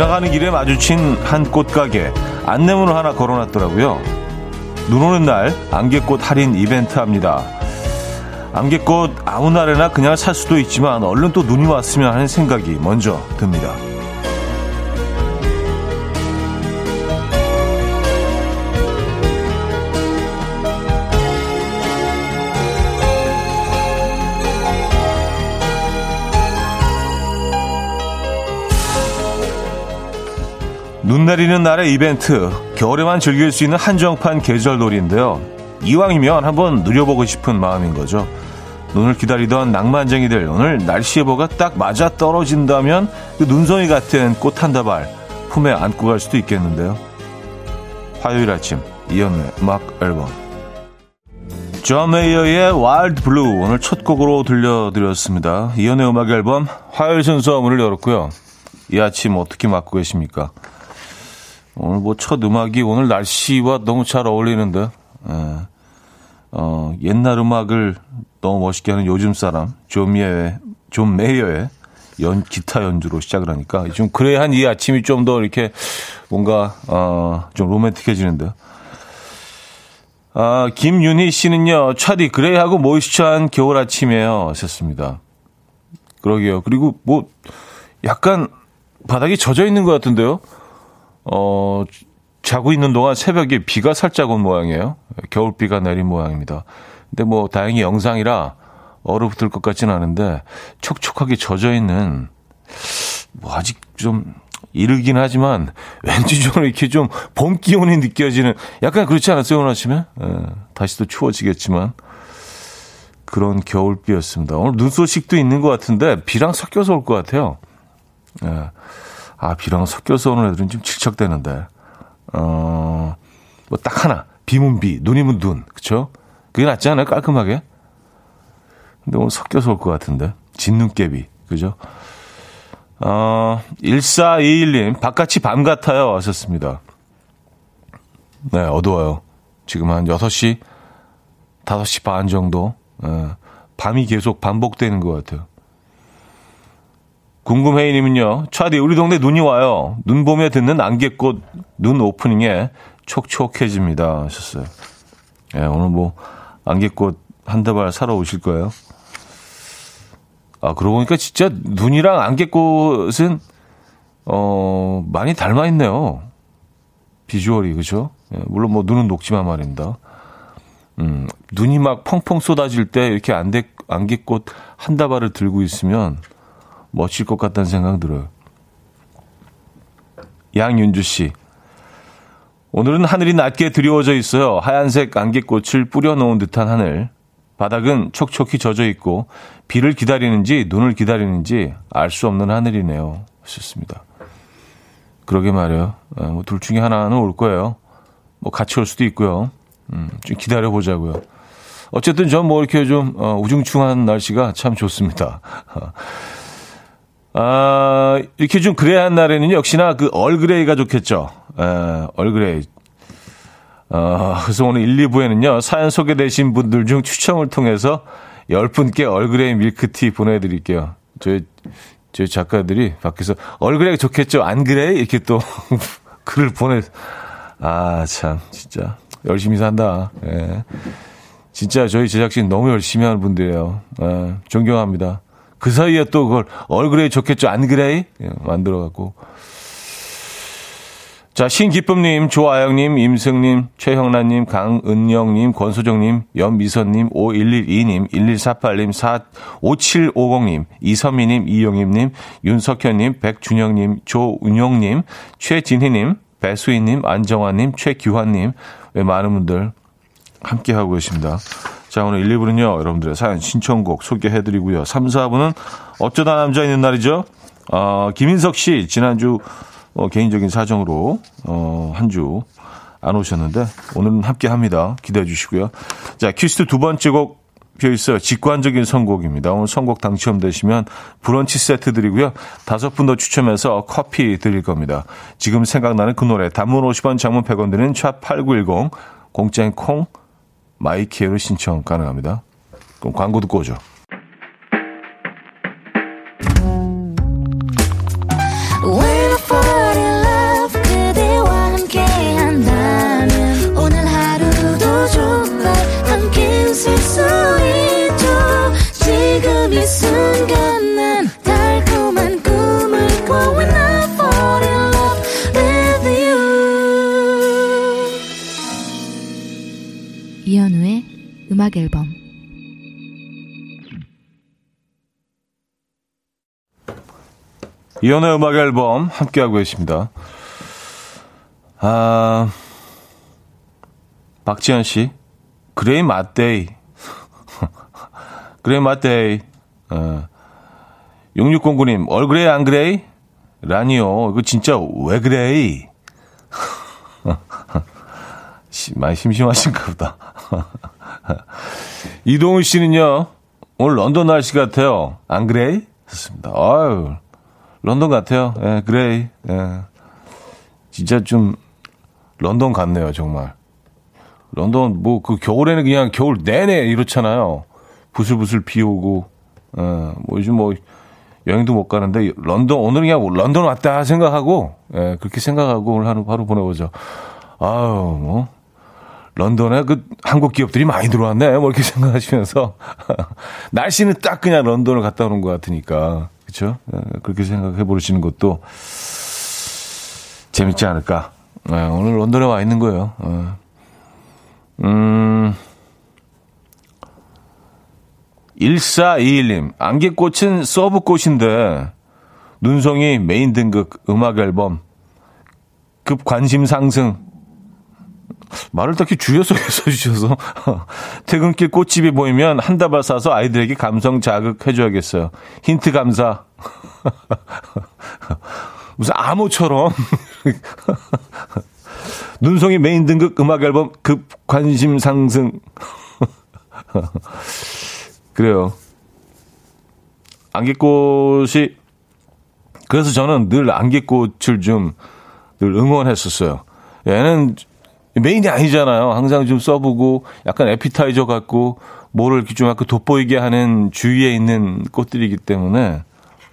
지나가는 길에 마주친 한 꽃가게 안내문을 하나 걸어놨더라고요. 눈 오는 날 안개꽃 할인 이벤트 합니다. 안개꽃 아무 날에나 그냥 살 수도 있지만 얼른 또 눈이 왔으면 하는 생각이 먼저 듭니다. 눈 내리는 날의 이벤트, 겨울에만 즐길 수 있는 한정판 계절놀이인데요. 이왕이면 한번 누려보고 싶은 마음인 거죠. 눈을 기다리던 낭만쟁이들, 오늘 날씨 예보가 딱 맞아 떨어진다면 그 눈송이 같은 꽃 한 다발 품에 안고 갈 수도 있겠는데요. 화요일 아침, 이연의 음악 앨범. 존 메이어의 Wild Blue 오늘 첫 곡으로 들려드렸습니다. 이연의 음악 앨범 화요일 순서 문을 열었고요. 이 아침 어떻게 맞고 계십니까? 오늘 뭐 첫 음악이 오늘 날씨와 너무 잘 어울리는데, 예. 어, 옛날 음악을 너무 멋있게 하는 요즘 사람, 존 메이어의, 존 메이어의 연, 기타 연주로 시작을 하니까, 좀 그래야 한 이 아침이 좀 더 이렇게 뭔가, 어, 좀 로맨틱해지는데. 아, 김윤희 씨는요, 차디, gray하고 moisture한 겨울 아침이에요. 하셨습니다. 그러게요. 그리고 뭐, 약간 바닥이 젖어 있는 것 같은데요? 어, 자고 있는 동안 새벽에 비가 살짝 온 모양이에요. 겨울비가 내린 모양입니다. 근데 뭐 다행히 영상이라 얼어붙을 것 같지는 않은데 촉촉하게 젖어 있는 뭐 아직 좀 이르긴 하지만 왠지 좀 이렇게 좀 봄 기온이 느껴지는 약간 그렇지 않았어요 오늘 아침에? 예, 다시 또 추워지겠지만 그런 겨울비였습니다. 오늘 눈 소식도 있는 것 같은데 비랑 섞여서 올 것 같아요. 예. 아, 비랑 섞여서 오는 애들은 좀 질척대는데. 어, 뭐 딱 하나. 비면 비, 눈이면 눈. 그쵸? 그게 낫지 않아요? 깔끔하게? 근데 오늘 섞여서 올 것 같은데. 진눈깨비. 그죠? 어, 1421님, 바깥이 밤 같아요. 하셨습니다. 네, 어두워요. 지금 한 6시, 5시 반 정도. 예, 밤이 계속 반복되는 것 같아요. 궁금해이님은요, 차디, 우리 동네 눈이 와요. 눈 보며 듣는 안개꽃 눈 오프닝에 촉촉해집니다. 하셨어요. 예, 오늘 뭐, 안개꽃 한 다발 사러 오실 거예요? 아, 그러고 보니까 진짜 눈이랑 안개꽃은, 어, 많이 닮아있네요. 비주얼이, 그죠? 예, 물론 뭐, 눈은 녹지만 말입니다. 음, 눈이 막 펑펑 쏟아질 때 이렇게 안개, 안개꽃 한 다발을 들고 있으면, 멋질 것 같다는 생각 들어요. 양윤주 씨. 오늘은 하늘이 낮게 드리워져 있어요. 하얀색 안개꽃을 뿌려놓은 듯한 하늘. 바닥은 촉촉히 젖어 있고 비를 기다리는지 눈을 기다리는지 알 수 없는 하늘이네요. 하셨습니다. 그러게 말이에요. 아, 뭐둘 중에 하나는 올 거예요. 뭐 같이 올 수도 있고요. 음, 좀 기다려 보자고요. 어쨌든 전 뭐 이렇게 좀 어, 우중충한 날씨가 참 좋습니다. 아, 이렇게 좀 그래야 한 날에는 역시나 그 얼그레이가 좋겠죠. 에, 얼그레이. 어, 그래서 오늘 1, 2부에는요, 사연 소개되신 분들 중 추첨을 통해서 10분께 얼그레이 밀크티 보내드릴게요. 저희, 저희 작가들이 밖에서 얼그레이 좋겠죠? 안 그래? 이렇게 또 글을 보내, 아, 참, 진짜. 열심히 산다. 예. 진짜 저희 제작진 너무 열심히 하는 분들이에요. 예, 존경합니다. 그 사이에 또 그걸 얼그레이 좋겠죠? 안 그래? 예, 만들어갖고. 자, 신기쁨님, 조아영님, 임승님, 최형란님, 강은영님, 권소정님, 연미선님, 5112님, 1148님, 4, 5750님, 이선미님, 이용임님, 윤석현님, 백준영님, 조은용님, 최진희님, 배수희님, 안정환님, 최규환님, 왜 많은 분들 함께하고 계십니다. 자, 오늘 1, 2부는요, 여러분들의 사연 신청곡 소개해드리고요. 3, 4부는 어쩌다 남자 있는 날이죠. 어, 김인석 씨, 지난주 어, 개인적인 사정으로 어, 한 주 안 오셨는데 오늘은 함께 합니다. 기대해 주시고요. 자, 퀴스트 두 번째 곡표 있어요. 직관적인 선곡입니다. 오늘 선곡 당첨되시면 브런치 세트 드리고요. 다섯 분 더 추첨해서 커피 드릴 겁니다. 지금 생각나는 그 노래 단문 50원 장문 100원 드는 샵8910 공짜인 콩 마이케이로 신청 가능합니다. 그럼 광고 듣고 오죠. 음악 앨범 이연의 음악 앨범 함께하고 계십니다. 아, 박지현 씨, 그레이 맞데이. 그레이 맞데이. 어. 6609님, 얼 그레이 안 그레이? 라니요. 이거 진짜 왜 그레이? 많이 심심하신가 보다. 이동훈 씨는요, 오늘 런던 날씨 같아요. 안 그레이? 했습니다. 아유, 런던 같아요. 예, 그레이. 예. 진짜 좀, 런던 같네요, 정말. 런던, 뭐, 그 겨울에는 그냥 겨울 내내 이렇잖아요. 부슬부슬 비 오고, 예, 뭐 요즘 뭐, 여행도 못 가는데, 런던, 오늘 그냥 런던 왔다 생각하고, 예, 그렇게 생각하고 오늘 하루, 하루 보내보죠. 아유, 뭐, 런던에 그 한국 기업들이 많이 들어왔네. 뭐 이렇게 생각하시면서. 날씨는 딱 그냥 런던을 갔다 오는 것 같으니까. 그렇죠? 그렇게 생각해 보시는 것도 재밌지 않을까. 네, 오늘 런던에 와 있는 거예요. 어. 음. 1421님, 안개꽃은 서브꽃인데, 눈송이 메인 등급 음악 앨범, 급 관심 상승, 말을 딱히 줄여서 써주셔서 퇴근길 꽃집이 보이면 한 다발 사서 아이들에게 감성 자극해줘야겠어요. 힌트 감사. 무슨 암호처럼 눈송이 메인 등급 음악 앨범 급 관심 상승. 그래요. 안개꽃이 그래서 저는 늘 안개꽃을 좀 늘 응원했었어요. 얘는 메인이 아니잖아요. 항상 좀 써보고 약간 에피타이저 같고 뭐를 이렇게 좀 약간 돋보이게 하는 주위에 있는 꽃들이기 때문에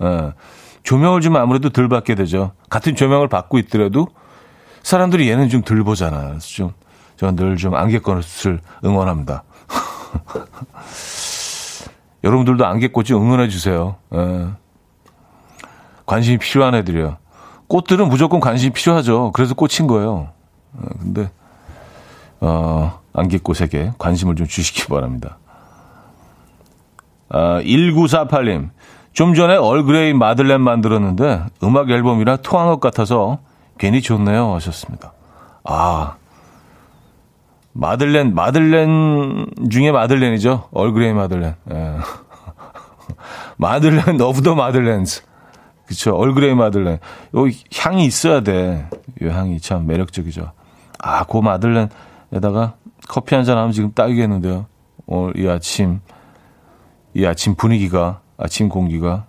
예, 조명을 좀 아무래도 덜 받게 되죠. 같은 조명을 받고 있더라도 사람들이 얘는 좀 덜 보잖아요. 그래서 좀 저는 늘좀 안개꽃을 응원합니다. 여러분들도 안개꽃 좀 응원해 주세요. 예. 관심이 필요한 애들이요. 꽃들은 무조건 관심이 필요하죠. 그래서 꽂힌 거예요. 예, 근데 어, 안개꽃에게 관심을 좀 주시기 바랍니다. 아, 1948님. 좀 전에 얼그레이 마들렌 만들었는데 음악 앨범이라 토한 것 같아서 괜히 좋네요 하셨습니다. 아, 마들렌, 마들렌 중에 마들렌이죠. 얼그레이 마들렌. 예. 마들렌, 너브더 마들렌스. 그쵸. 얼그레이 마들렌. 요 향이 있어야 돼. 이 향이 참 매력적이죠. 아, 그 마들렌. 에다가 커피 한잔 하면 지금 딱이겠는데요. 오늘 이 아침, 이 아침 분위기가, 아침 공기가.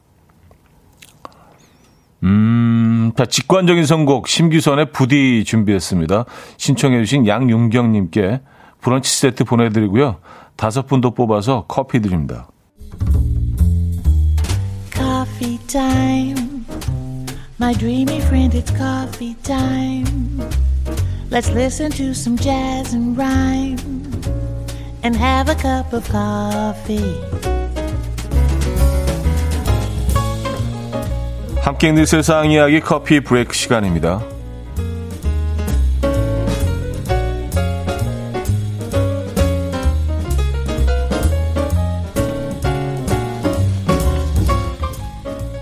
음, 자, 직관적인 선곡, 심규선의 부디 준비했습니다. 신청해주신 양윤경님께 브런치 세트 보내드리고요. 다섯 분도 뽑아서 커피 드립니다. Coffee time. My dreamy friend, it's coffee time. Let's listen to some jazz and rhyme and have a cup of coffee. 함께 있는 세상 이야기 커피 브레이크 시간입니다.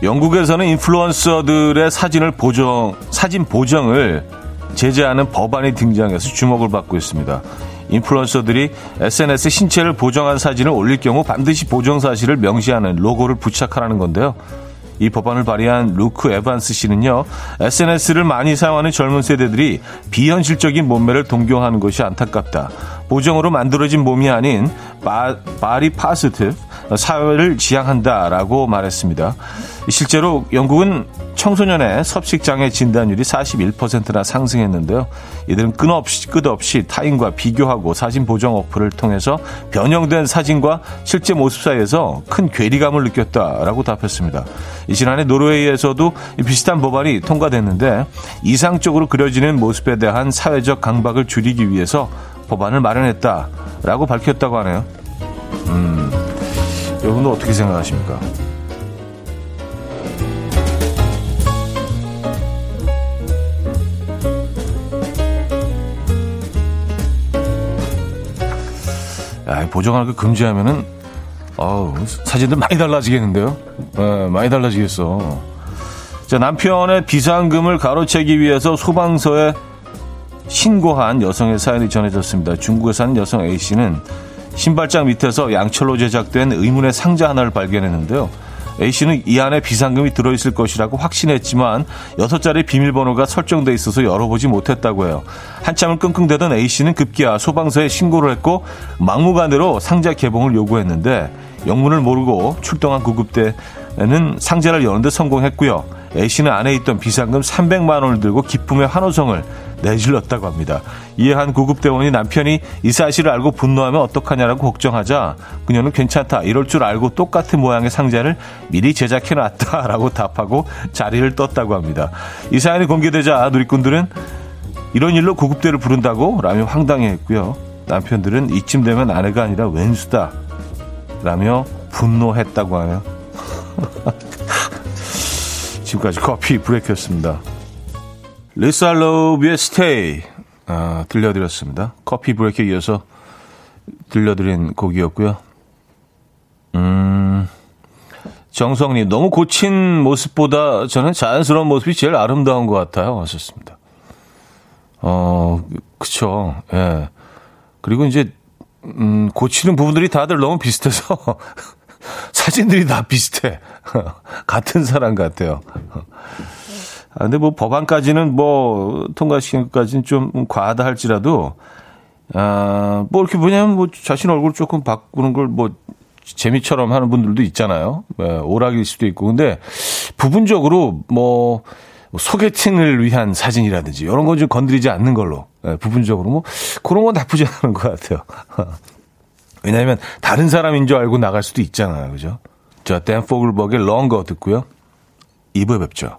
영국에서는 인플루언서들의 사진을 보정, 사진 보정을 제재하는 법안이 등장해서 주목을 받고 있습니다. 인플루언서들이 SNS 신체를 보정한 사진을 올릴 경우 반드시 보정 사실을 명시하는 로고를 부착하라는 건데요. 이 법안을 발의한 루크 에반스 씨는요, SNS를 많이 사용하는 젊은 세대들이 비현실적인 몸매를 동경하는 것이 안타깝다. 보정으로 만들어진 몸이 아닌 바, 바리 파스트 사회를 지향한다라고 말했습니다. 실제로 영국은 청소년의 섭식장애 진단율이 41%나 상승했는데요. 이들은 끝없이, 끝없이 타인과 비교하고 사진 보정 어플을 통해서 변형된 사진과 실제 모습 사이에서 큰 괴리감을 느꼈다라고 답했습니다. 지난해 노르웨이에서도 비슷한 법안이 통과됐는데 이상적으로 그려지는 모습에 대한 사회적 강박을 줄이기 위해서 법안을 마련했다라고 밝혔다고 하네요. 음, 여러분도 어떻게 생각하십니까? 아, 보정하는 거 금지하면은, 어우, 사진들 많이 달라지겠는데요? 네, 많이 달라지겠어. 자, 남편의 비상금을 가로채기 위해서 소방서에 신고한 여성의 사연이 전해졌습니다. 중국에 사는 여성 A씨는 신발장 밑에서 양철로 제작된 의문의 상자 하나를 발견했는데요. A씨는 이 안에 비상금이 들어있을 것이라고 확신했지만 6자리 비밀번호가 설정돼 있어서 열어보지 못했다고 해요. 한참을 끙끙대던 A씨는 급기야 소방서에 신고를 했고 막무가내로 상자 개봉을 요구했는데 영문을 모르고 출동한 구급대는 상자를 여는데 성공했고요. A씨는 안에 있던 비상금 300만 원을 들고 기쁨의 환호성을 내질렀다고 합니다. 이에 한 구급대원이 남편이 이 사실을 알고 분노하면 어떡하냐라고 걱정하자 그녀는 괜찮다. 이럴 줄 알고 똑같은 모양의 상자를 미리 제작해놨다라고 답하고 자리를 떴다고 합니다. 이 사연이 공개되자 누리꾼들은 이런 일로 구급대를 부른다고 라며 황당해했고요. 남편들은 이쯤 되면 아내가 아니라 왼수다 라며 분노했다고 하네요. 지금까지 커피 브레이크였습니다. 리살로비의 스테이 아, 들려드렸습니다. 커피 브레이크에 이어서 들려드린 곡이었고요. 음, 정성님 너무 고친 모습보다 저는 자연스러운 모습이 제일 아름다운 것 같아요. 하셨습니다. 어, 그쵸. 예. 그리고 이제, 음, 고치는 부분들이 다들 너무 비슷해서 사진들이 다 비슷해. 같은 사람 같아요. 아, 근데 뭐 법안까지는 뭐 통과시킨 것까지는 좀 과하다 할지라도 아, 뭐 이렇게 뭐냐면 뭐 자신 얼굴 조금 바꾸는 걸 뭐 재미처럼 하는 분들도 있잖아요. 예, 오락일 수도 있고. 근데 부분적으로 뭐 소개팅을 위한 사진이라든지 이런 건 좀 건드리지 않는 걸로 예, 부분적으로 뭐 그런 건 나쁘지 않은 것 같아요. 왜냐하면 다른 사람인 줄 알고 나갈 수도 있잖아요. 그죠? 자, 댄 포글버그의 런거 듣고요. 2부에 뵙죠.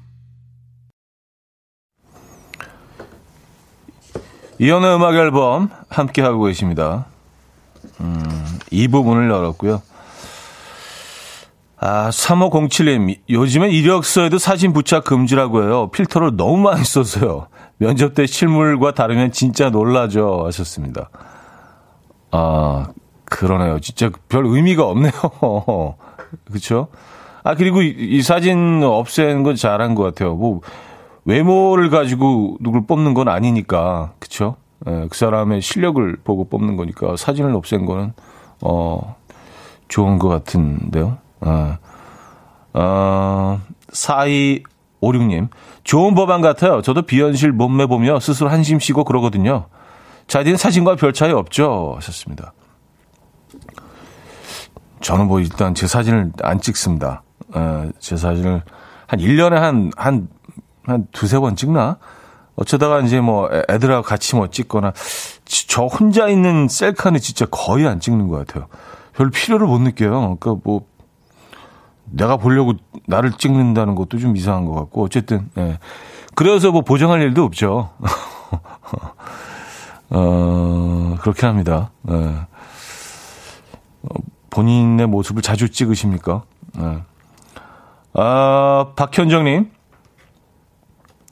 이연의 음악 앨범 함께 하고 계십니다. 음, 이 부분을 열었고요. 아, 3507님, 요즘엔 이력서에도 사진 부착 금지라고 해요. 필터를 너무 많이 써서요. 면접 때 실물과 다르면 진짜 놀라죠. 하셨습니다. 아, 그러네요. 진짜 별 의미가 없네요. 그쵸? 아, 그리고 이, 이 사진 없애는 건 잘한 것 같아요. 뭐, 외모를 가지고 누굴 뽑는 건 아니니까, 그쵸? 예, 그 사람의 실력을 보고 뽑는 거니까 사진을 없앤 거는, 어, 좋은 것 같은데요. 아, 어, 4256님. 좋은 법안 같아요. 저도 비현실 몸매 보며 스스로 한심 쉬고 그러거든요. 자디는 사진과 별 차이 없죠? 하셨습니다. 저는 뭐 일단 제 사진을 안 찍습니다. 에, 제 사진을 한 1년에 한, 한, 한 두세 번 찍나? 어쩌다가 이제 뭐 애들하고 같이 뭐 찍거나 저 혼자 있는 셀카는 진짜 거의 안 찍는 것 같아요. 별 필요를 못 느껴요. 그러니까 뭐 내가 보려고 나를 찍는다는 것도 좀 이상한 것 같고 어쨌든 예. 그래서 뭐 보정할 일도 없죠. 어 그렇게 합니다. 예. 어, 본인의 모습을 자주 찍으십니까? 예. 아 박현정님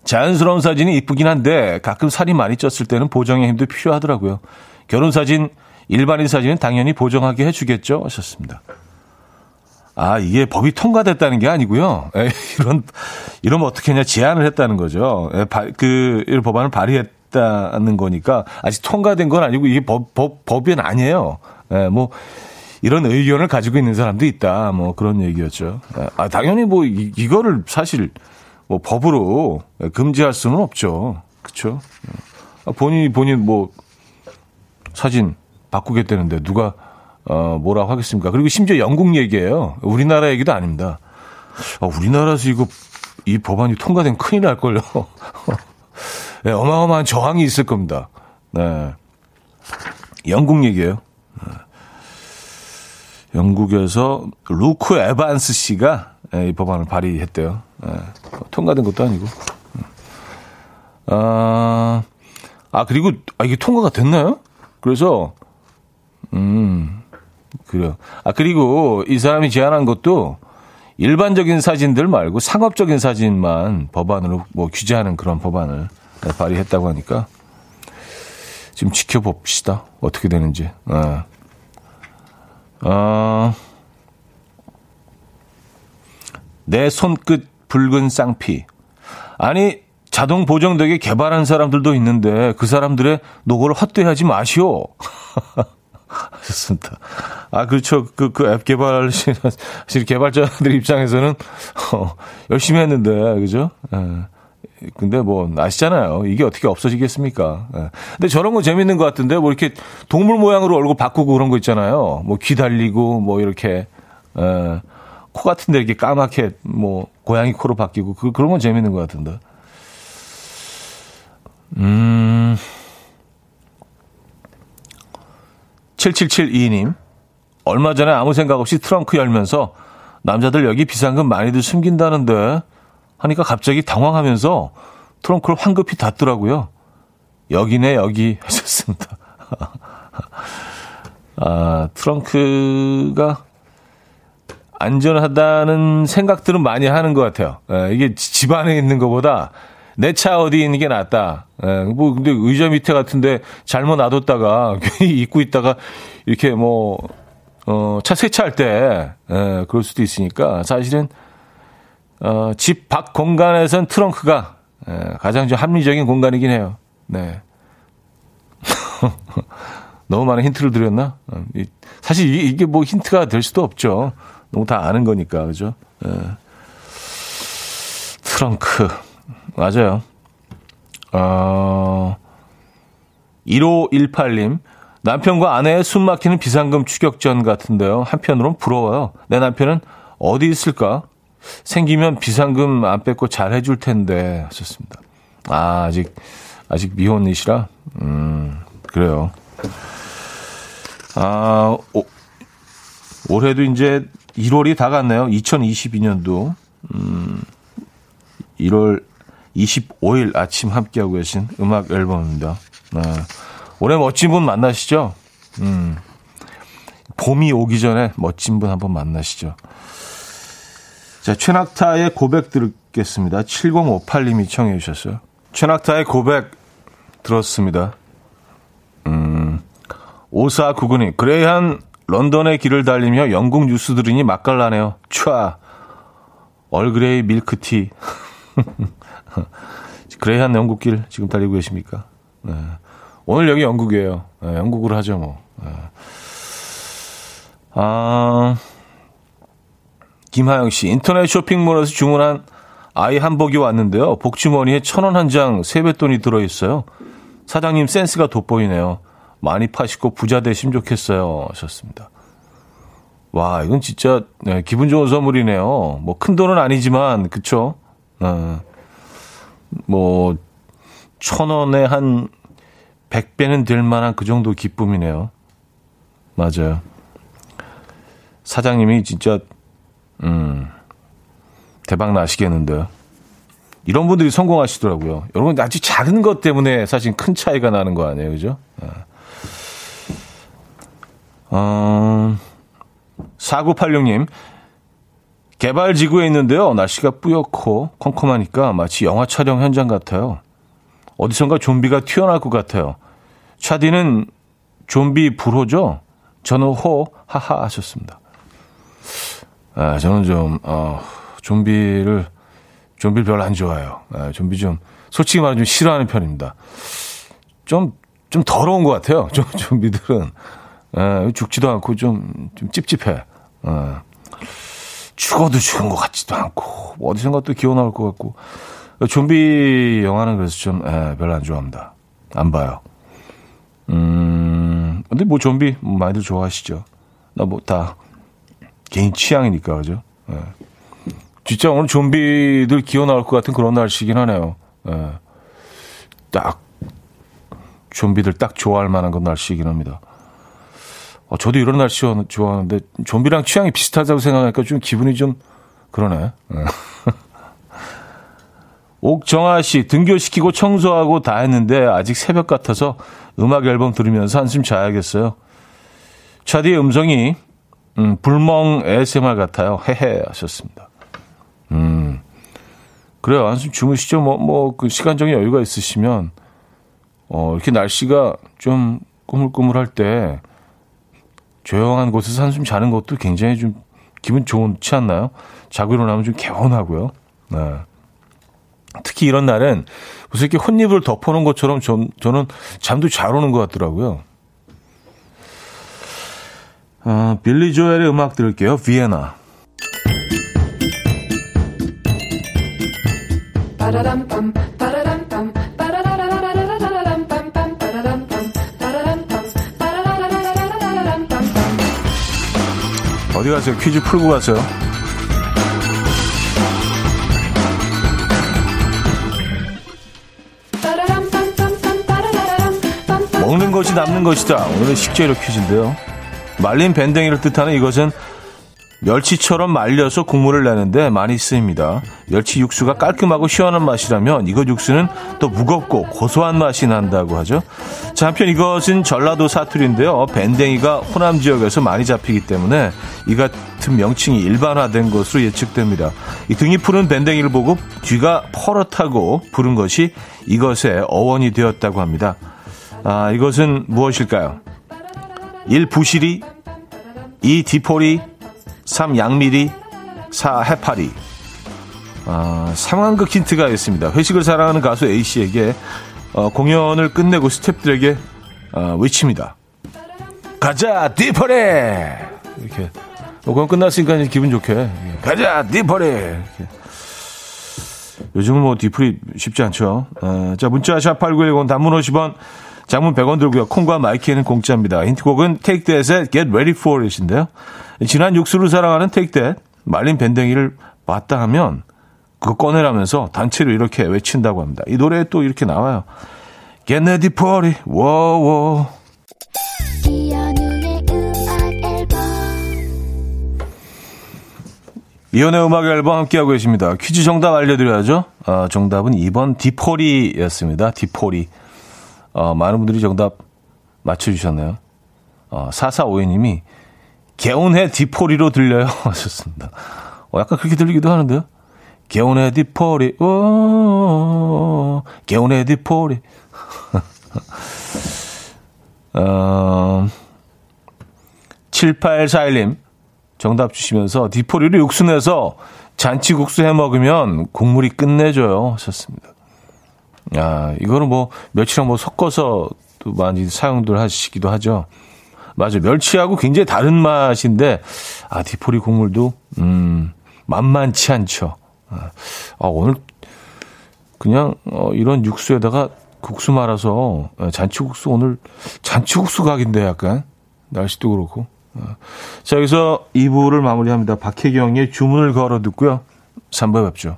자연스러운 사진이 이쁘긴 한데 가끔 살이 많이 쪘을 때는 보정의 힘도 필요하더라고요. 결혼 사진, 일반인 사진은 당연히 보정하게 해주겠죠? 하셨습니다. 아, 이게 법이 통과됐다는 게 아니고요. 에, 이런, 이러면 어떻게 했냐 제안을 했다는 거죠. 에, 바, 그, 이런 법안을 발의했다는 거니까 아직 통과된 건 아니고 이게 법, 법, 법은 아니에요. 에, 뭐, 이런 의견을 가지고 있는 사람도 있다. 뭐 그런 얘기였죠. 아, 당연히 뭐 이, 이거를 사실 뭐 법으로 금지할 수는 없죠. 그렇죠? 본인이 본인 뭐 사진 바꾸겠다는데 누가 어 뭐라고 하겠습니까? 그리고 심지어 영국 얘기예요. 우리나라 얘기도 아닙니다. 아, 우리나라에서 이거 이 법안이 통과된 큰일 날 걸요. 네, 어마어마한 저항이 있을 겁니다. 네. 영국 얘기예요. 네. 영국에서 루크 에반스 씨가 이 법안을 발의했대요. 예, 통과된 것도 아니고. 아, 아 그리고 아, 이게 통과가 됐나요? 그래서 음 그래요. 아 그리고 이 사람이 제안한 것도 일반적인 사진들 말고 상업적인 사진만 법안으로 뭐 규제하는 그런 법안을 발의했다고 하니까 지금 지켜봅시다. 어떻게 되는지. 아. 어, 내 손끝 붉은 쌍피. 아니, 자동 보정되게 개발한 사람들도 있는데 그 사람들의 노고를 헛되하지 마시오. 하셨습니다. 아, 그렇죠. 그, 그 앱 개발하시는, 개발자들 입장에서는, 어, 열심히 했는데, 그죠? 예. 근데 뭐, 아시잖아요. 이게 어떻게 없어지겠습니까? 예. 근데 저런 거 재밌는 것 같은데, 뭐 이렇게 동물 모양으로 얼굴 바꾸고 그런 거 있잖아요. 뭐 귀 달리고, 뭐 이렇게, 예. 코 같은데 이렇게 까맣게, 뭐, 고양이 코로 바뀌고, 그, 그런 건 재밌는 것 같은데. 음. 7772님. 얼마 전에 아무 생각 없이 트렁크 열면서 남자들 여기 비상금 많이들 숨긴다는데 하니까 갑자기 당황하면서 트렁크를 황급히 닫더라고요. 여기네, 여기 하셨습니다. 아, 트렁크가 안전하다는 생각들은 많이 하는 것 같아요. 예, 이게 집 안에 있는 것보다 내 차 어디 있는 게 낫다. 예, 뭐, 근데 의자 밑에 같은데 잘못 놔뒀다가 괜히 입고 있다가 이렇게 뭐, 어, 차 세차할 때, 예, 그럴 수도 있으니까 사실은 어, 집 밖 공간에선 트렁크가 예, 가장 좀 합리적인 공간이긴 해요. 네. 너무 많은 힌트를 드렸나? 어, 사실 이게 뭐 힌트가 될 수도 없죠. 너무 다 아는 거니까, 그죠? 예. 트렁크. 맞아요. 어, 1518님. 남편과 아내의 숨 막히는 비상금 추격전 같은데요. 한편으론 부러워요. 내 남편은 어디 있을까? 생기면 비상금 안 뺏고 잘 해줄 텐데 하셨습니다. 아, 아직, 아직 미혼이시라? 음, 그래요. 아, 오, 올해도 이제 1월이 다 갔네요. 2022년도. 음, 1월 25일 아침 함께하고 계신 음악 앨범입니다. 네. 올해 멋진 분 만나시죠? 음, 봄이 오기 전에 멋진 분 한번 만나시죠. 자, 최낙타의 고백 들겠습니다. 7058님이 청해 주셨어요. 최낙타의 고백 들었습니다. 음, 5499님, gray한 런던의 길을 달리며 영국 뉴스 들으니 맛깔나네요. 촤. 얼그레이 밀크티. gray한 영국길 지금 달리고 계십니까? 네. 오늘 여기 영국이에요. 네, 영국으로 하죠, 뭐. 네. 아, 김하영 씨, 인터넷 쇼핑몰에서 주문한 아이 한복이 왔는데요. 복주머니에 천 원 한 장 세뱃돈이 들어있어요. 사장님 센스가 돋보이네요. 많이 파시고 부자 되시면 좋겠어요. 하셨습니다. 와, 이건 진짜 네, 기분 좋은 선물이네요. 뭐 큰 돈은 아니지만 그쵸? 어, 뭐천 원에 한 100배는 될 만한 그 정도 기쁨이네요. 맞아요. 사장님이 진짜 음, 대박 나시겠는데요. 이런 분들이 성공하시더라고요. 여러분, 아주 작은 것 때문에 사실 큰 차이가 나는 거 아니에요. 그죠? 어, 4986님, 개발 지구에 있는데요. 날씨가 뿌옇고 컴컴하니까 마치 영화 촬영 현장 같아요. 어디선가 좀비가 튀어나올 것 같아요. 차디는 좀비 불호죠? 저는 호, 하하 하셨습니다. 아, 저는 좀, 어, 좀비를, 좀비 별로 안 좋아해요. 아, 좀비 좀, 솔직히 말하면 좀 싫어하는 편입니다. 좀, 좀 더러운 것 같아요. 좀, 좀비들은. 아, 죽지도 않고 좀, 좀 찝찝해. 아, 죽어도 죽은 것 같지도 않고, 어디선가 또 기어 나올 것 같고. 좀비 영화는 그래서 좀, 에, 별로 안 좋아합니다. 안 봐요. 음, 근데 뭐 좀비 많이들 좋아하시죠. 나 뭐 다, 개인 취향이니까, 그죠? 예. 진짜 오늘 좀비들 기어 나올 것 같은 그런 날씨긴 하네요. 예. 딱, 좀비들 딱 좋아할 만한 그런 날씨이긴 합니다. 어, 저도 이런 날씨 좋아하는데 좀비랑 취향이 비슷하다고 생각하니까 좀 기분이 좀 그러네. 네. 옥정아 씨 등교시키고 청소하고 다 했는데 아직 새벽 같아서 음악 앨범 들으면서 한숨 자야겠어요. 차디의 음성이 음, 불멍 ASMR 같아요. 헤헤 하셨습니다. 음. 그래요. 한숨 주무시죠. 뭐, 뭐, 그 시간적인 여유가 있으시면, 어, 이렇게 날씨가 좀 꾸물꾸물할 때 조용한 곳에서 한숨 자는 것도 굉장히 좀 기분 좋지 않나요? 자고 일어나면 좀 개운하고요. 네. 특히 이런 날은 무슨 이렇게 혼입을 덮어놓은 것처럼 전, 저는 잠도 잘 오는 것 같더라고요. 어, 빌리 조엘의 음악 들을게요. 비에나. 어디 가세요? 퀴즈 풀고 가세요. 먹는 것이 남는 것이다. 오늘은 식재료 퀴즈인데요. 말린 밴댕이를 뜻하는 이것은 멸치처럼 말려서 국물을 내는데 많이 쓰입니다. 멸치 육수가 깔끔하고 시원한 맛이라면 이것 육수는 또 무겁고 고소한 맛이 난다고 하죠. 자, 한편 이것은 전라도 사투리인데요. 밴댕이가 호남 지역에서 많이 잡히기 때문에 이 같은 명칭이 일반화된 것으로 예측됩니다. 이 등이 푸른 밴댕이를 보고 뒤가 퍼렇다고 부른 것이 이것의 어원이 되었다고 합니다. 아, 이것은 무엇일까요? 1. 부시리 2. 디포리 3. 양미리 4. 해파리 아, 상황극 힌트가 있습니다. 회식을 사랑하는 가수 A씨에게 어, 공연을 끝내고 스탭들에게 어, 외칩니다. 가자 디포리 이렇게 어, 공연 끝났으니까 기분 좋게 가자 디포리 이렇게. 요즘은 뭐 디프리 쉽지 않죠. 어, 자 문자 샵8910 단문 50원 장문 100원 들고요. 콩과 마이키에는 공짜입니다. 힌트곡은 Take That의 Get Ready For It인데요. 지난 육수를 사랑하는 That, 말린 밴댕이를 맞다 하면 그거 꺼내라면서 단체로 이렇게 외친다고 합니다. 이 노래에 또 이렇게 나와요. Get Ready For It, 워워. 이연의 음악 앨범 함께하고 계십니다. 퀴즈 정답 알려드려야죠. 아, 정답은 2번 디포리였습니다. 디포리. 어, 많은 분들이 정답 맞춰주셨네요. 어, 4452님이 개운해 디포리로 들려요. 하셨습니다. 어, 약간 그렇게 들리기도 하는데요. 개운해 디포리, 오, 개운해 디포리. 어, 7841님, 정답 주시면서 디포리를 육수 내서 잔치국수 해 먹으면 국물이 끝내줘요. 하셨습니다. 야, 이거는 뭐 멸치랑 뭐 섞어서 또 많이 사용들 하시기도 하죠. 맞아요. 멸치하고 굉장히 다른 맛인데, 아, 디포리 국물도, 음, 만만치 않죠. 아, 아 오늘 그냥, 어, 이런 육수에다가 국수 말아서, 어, 잔치국수 오늘, 잔치국수 각인데 약간, 날씨도 그렇고. 어. 자, 여기서 2부를 마무리합니다. 박혜경의 주문을 걸어 듣고요. 3부에 뵙죠.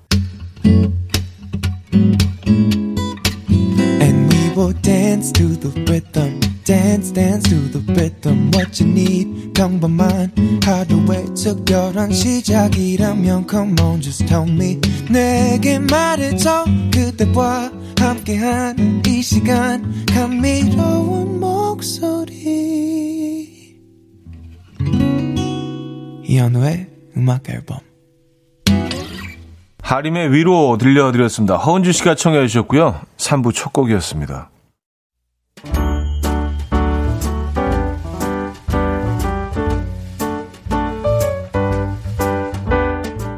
Will dance to the rhythm. Dance, dance to the rhythm. What you need, 평범한 하루의 특별한 시작이라면 Come on, just tell me. 내게 말해줘. 그대와 함께한 이 시간. 감미로운 목소리. 이현우의 음악 앨범. 하림의 위로 들려드렸습니다. 허은주 씨가 청해 주셨고요. 3부 첫 곡이었습니다.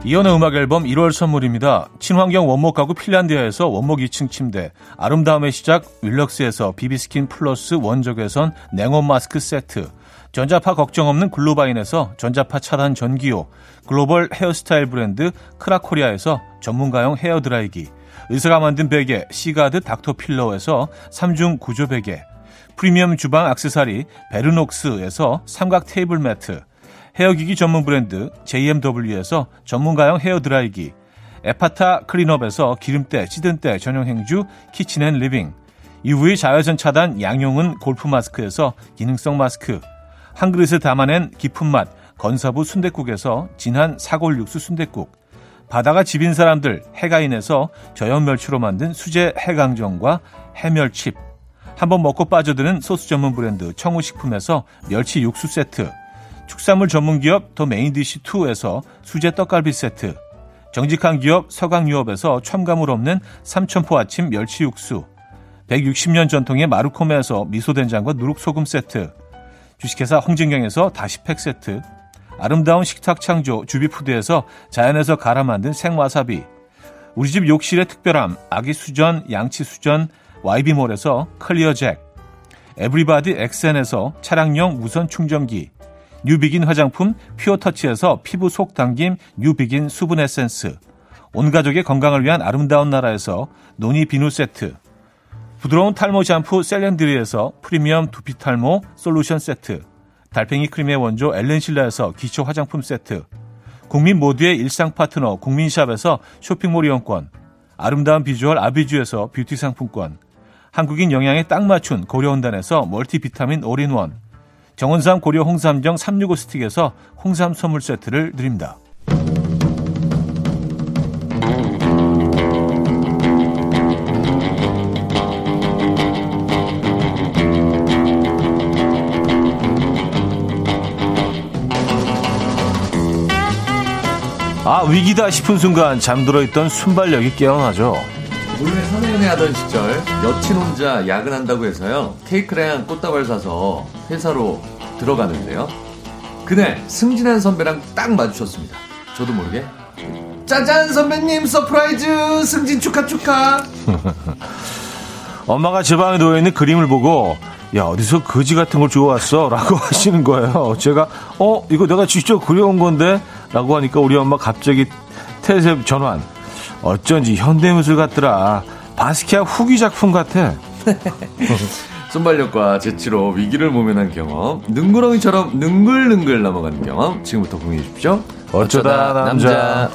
이연의 음악 앨범 1월 선물입니다. 친환경 원목 가구 핀란디아에서 원목 2층 침대, 아름다움의 시작 윌럭스에서 비비스킨 플러스 원적외선 냉온 마스크 세트, 전자파 걱정 없는 글로바인에서 전자파 차단 전기요, 글로벌 헤어스타일 브랜드 크라코리아에서 전문가용 헤어드라이기, 의사가 만든 베개 시가드 닥터필러에서 3중 구조 베개, 프리미엄 주방 악세사리 베르녹스에서 삼각 테이블 매트, 헤어기기 전문 브랜드 JMW에서 전문가용 헤어드라이기, 에파타 클린업에서 기름때, 찌든때 전용 행주 키친앤리빙, UV 자외선 차단 양용은 골프 마스크에서 기능성 마스크, 한 그릇에 담아낸 깊은 맛 건사부 순댓국에서 진한 사골 육수 순댓국. 바다가 집인 사람들 해가인에서 저염 멸치로 만든 수제 해강정과 해멸칩. 한번 먹고 빠져드는 소스 전문 브랜드 청우식품에서 멸치 육수 세트. 축산물 전문 기업 더 메인디시2에서 수제 떡갈비 세트. 정직한 기업 서강유업에서 첨가물 없는 삼천포 아침 멸치 육수. 160년 전통의 마루코메에서 미소된장과 누룩소금 세트 주식회사 홍진경에서 다시팩 세트 아름다운 식탁 창조 주비푸드에서 자연에서 갈아 만든 생와사비 우리 집 욕실의 특별함 아기 수전 양치 수전 YB몰에서 클리어 잭 everybody 엑센에서 차량용 무선 충전기 뉴비긴 화장품 퓨어터치에서 피부 속 당김 뉴비긴 수분 에센스 온 가족의 건강을 위한 아름다운 나라에서 노니 비누 세트 부드러운 탈모 샴푸 셀렌드리에서 프리미엄 두피 탈모 솔루션 세트 달팽이 크림의 원조 엘렌실라에서 기초 화장품 세트 국민 모두의 일상 파트너 국민샵에서 쇼핑몰 이용권 아름다운 비주얼 아비주에서 뷰티 상품권 한국인 영양에 딱 맞춘 고려온단에서 멀티비타민 올인원 정원삼 고려 홍삼정 365 스틱에서 홍삼 선물 세트를 드립니다. 아 위기다 싶은 순간 잠들어 있던 순발력이 깨어나죠. 원래 선행회 하던 시절 여친 혼자 야근한다고 해서요 케이크랑 꽃다발 사서 회사로 들어가는데요. 그날 승진한 선배랑 딱 마주쳤습니다. 저도 모르게 짜잔 선배님 surprise! 승진 축하 축하! 엄마가 제 방에 놓여 있는 그림을 보고 야 어디서 거지 같은 걸 주워왔어라고 하시는 거예요. 제가 어 이거 내가 직접 그려온 건데 라고 하니까 우리 엄마 갑자기 태세 전환. 어쩐지 현대미술 같더라. 바스키아 후기 작품 같아. 순발력과 재치로 위기를 모면한 경험 능구렁이처럼 능글능글 넘어가는 경험 지금부터 공유해 주십시오 어쩌다 남자. 자,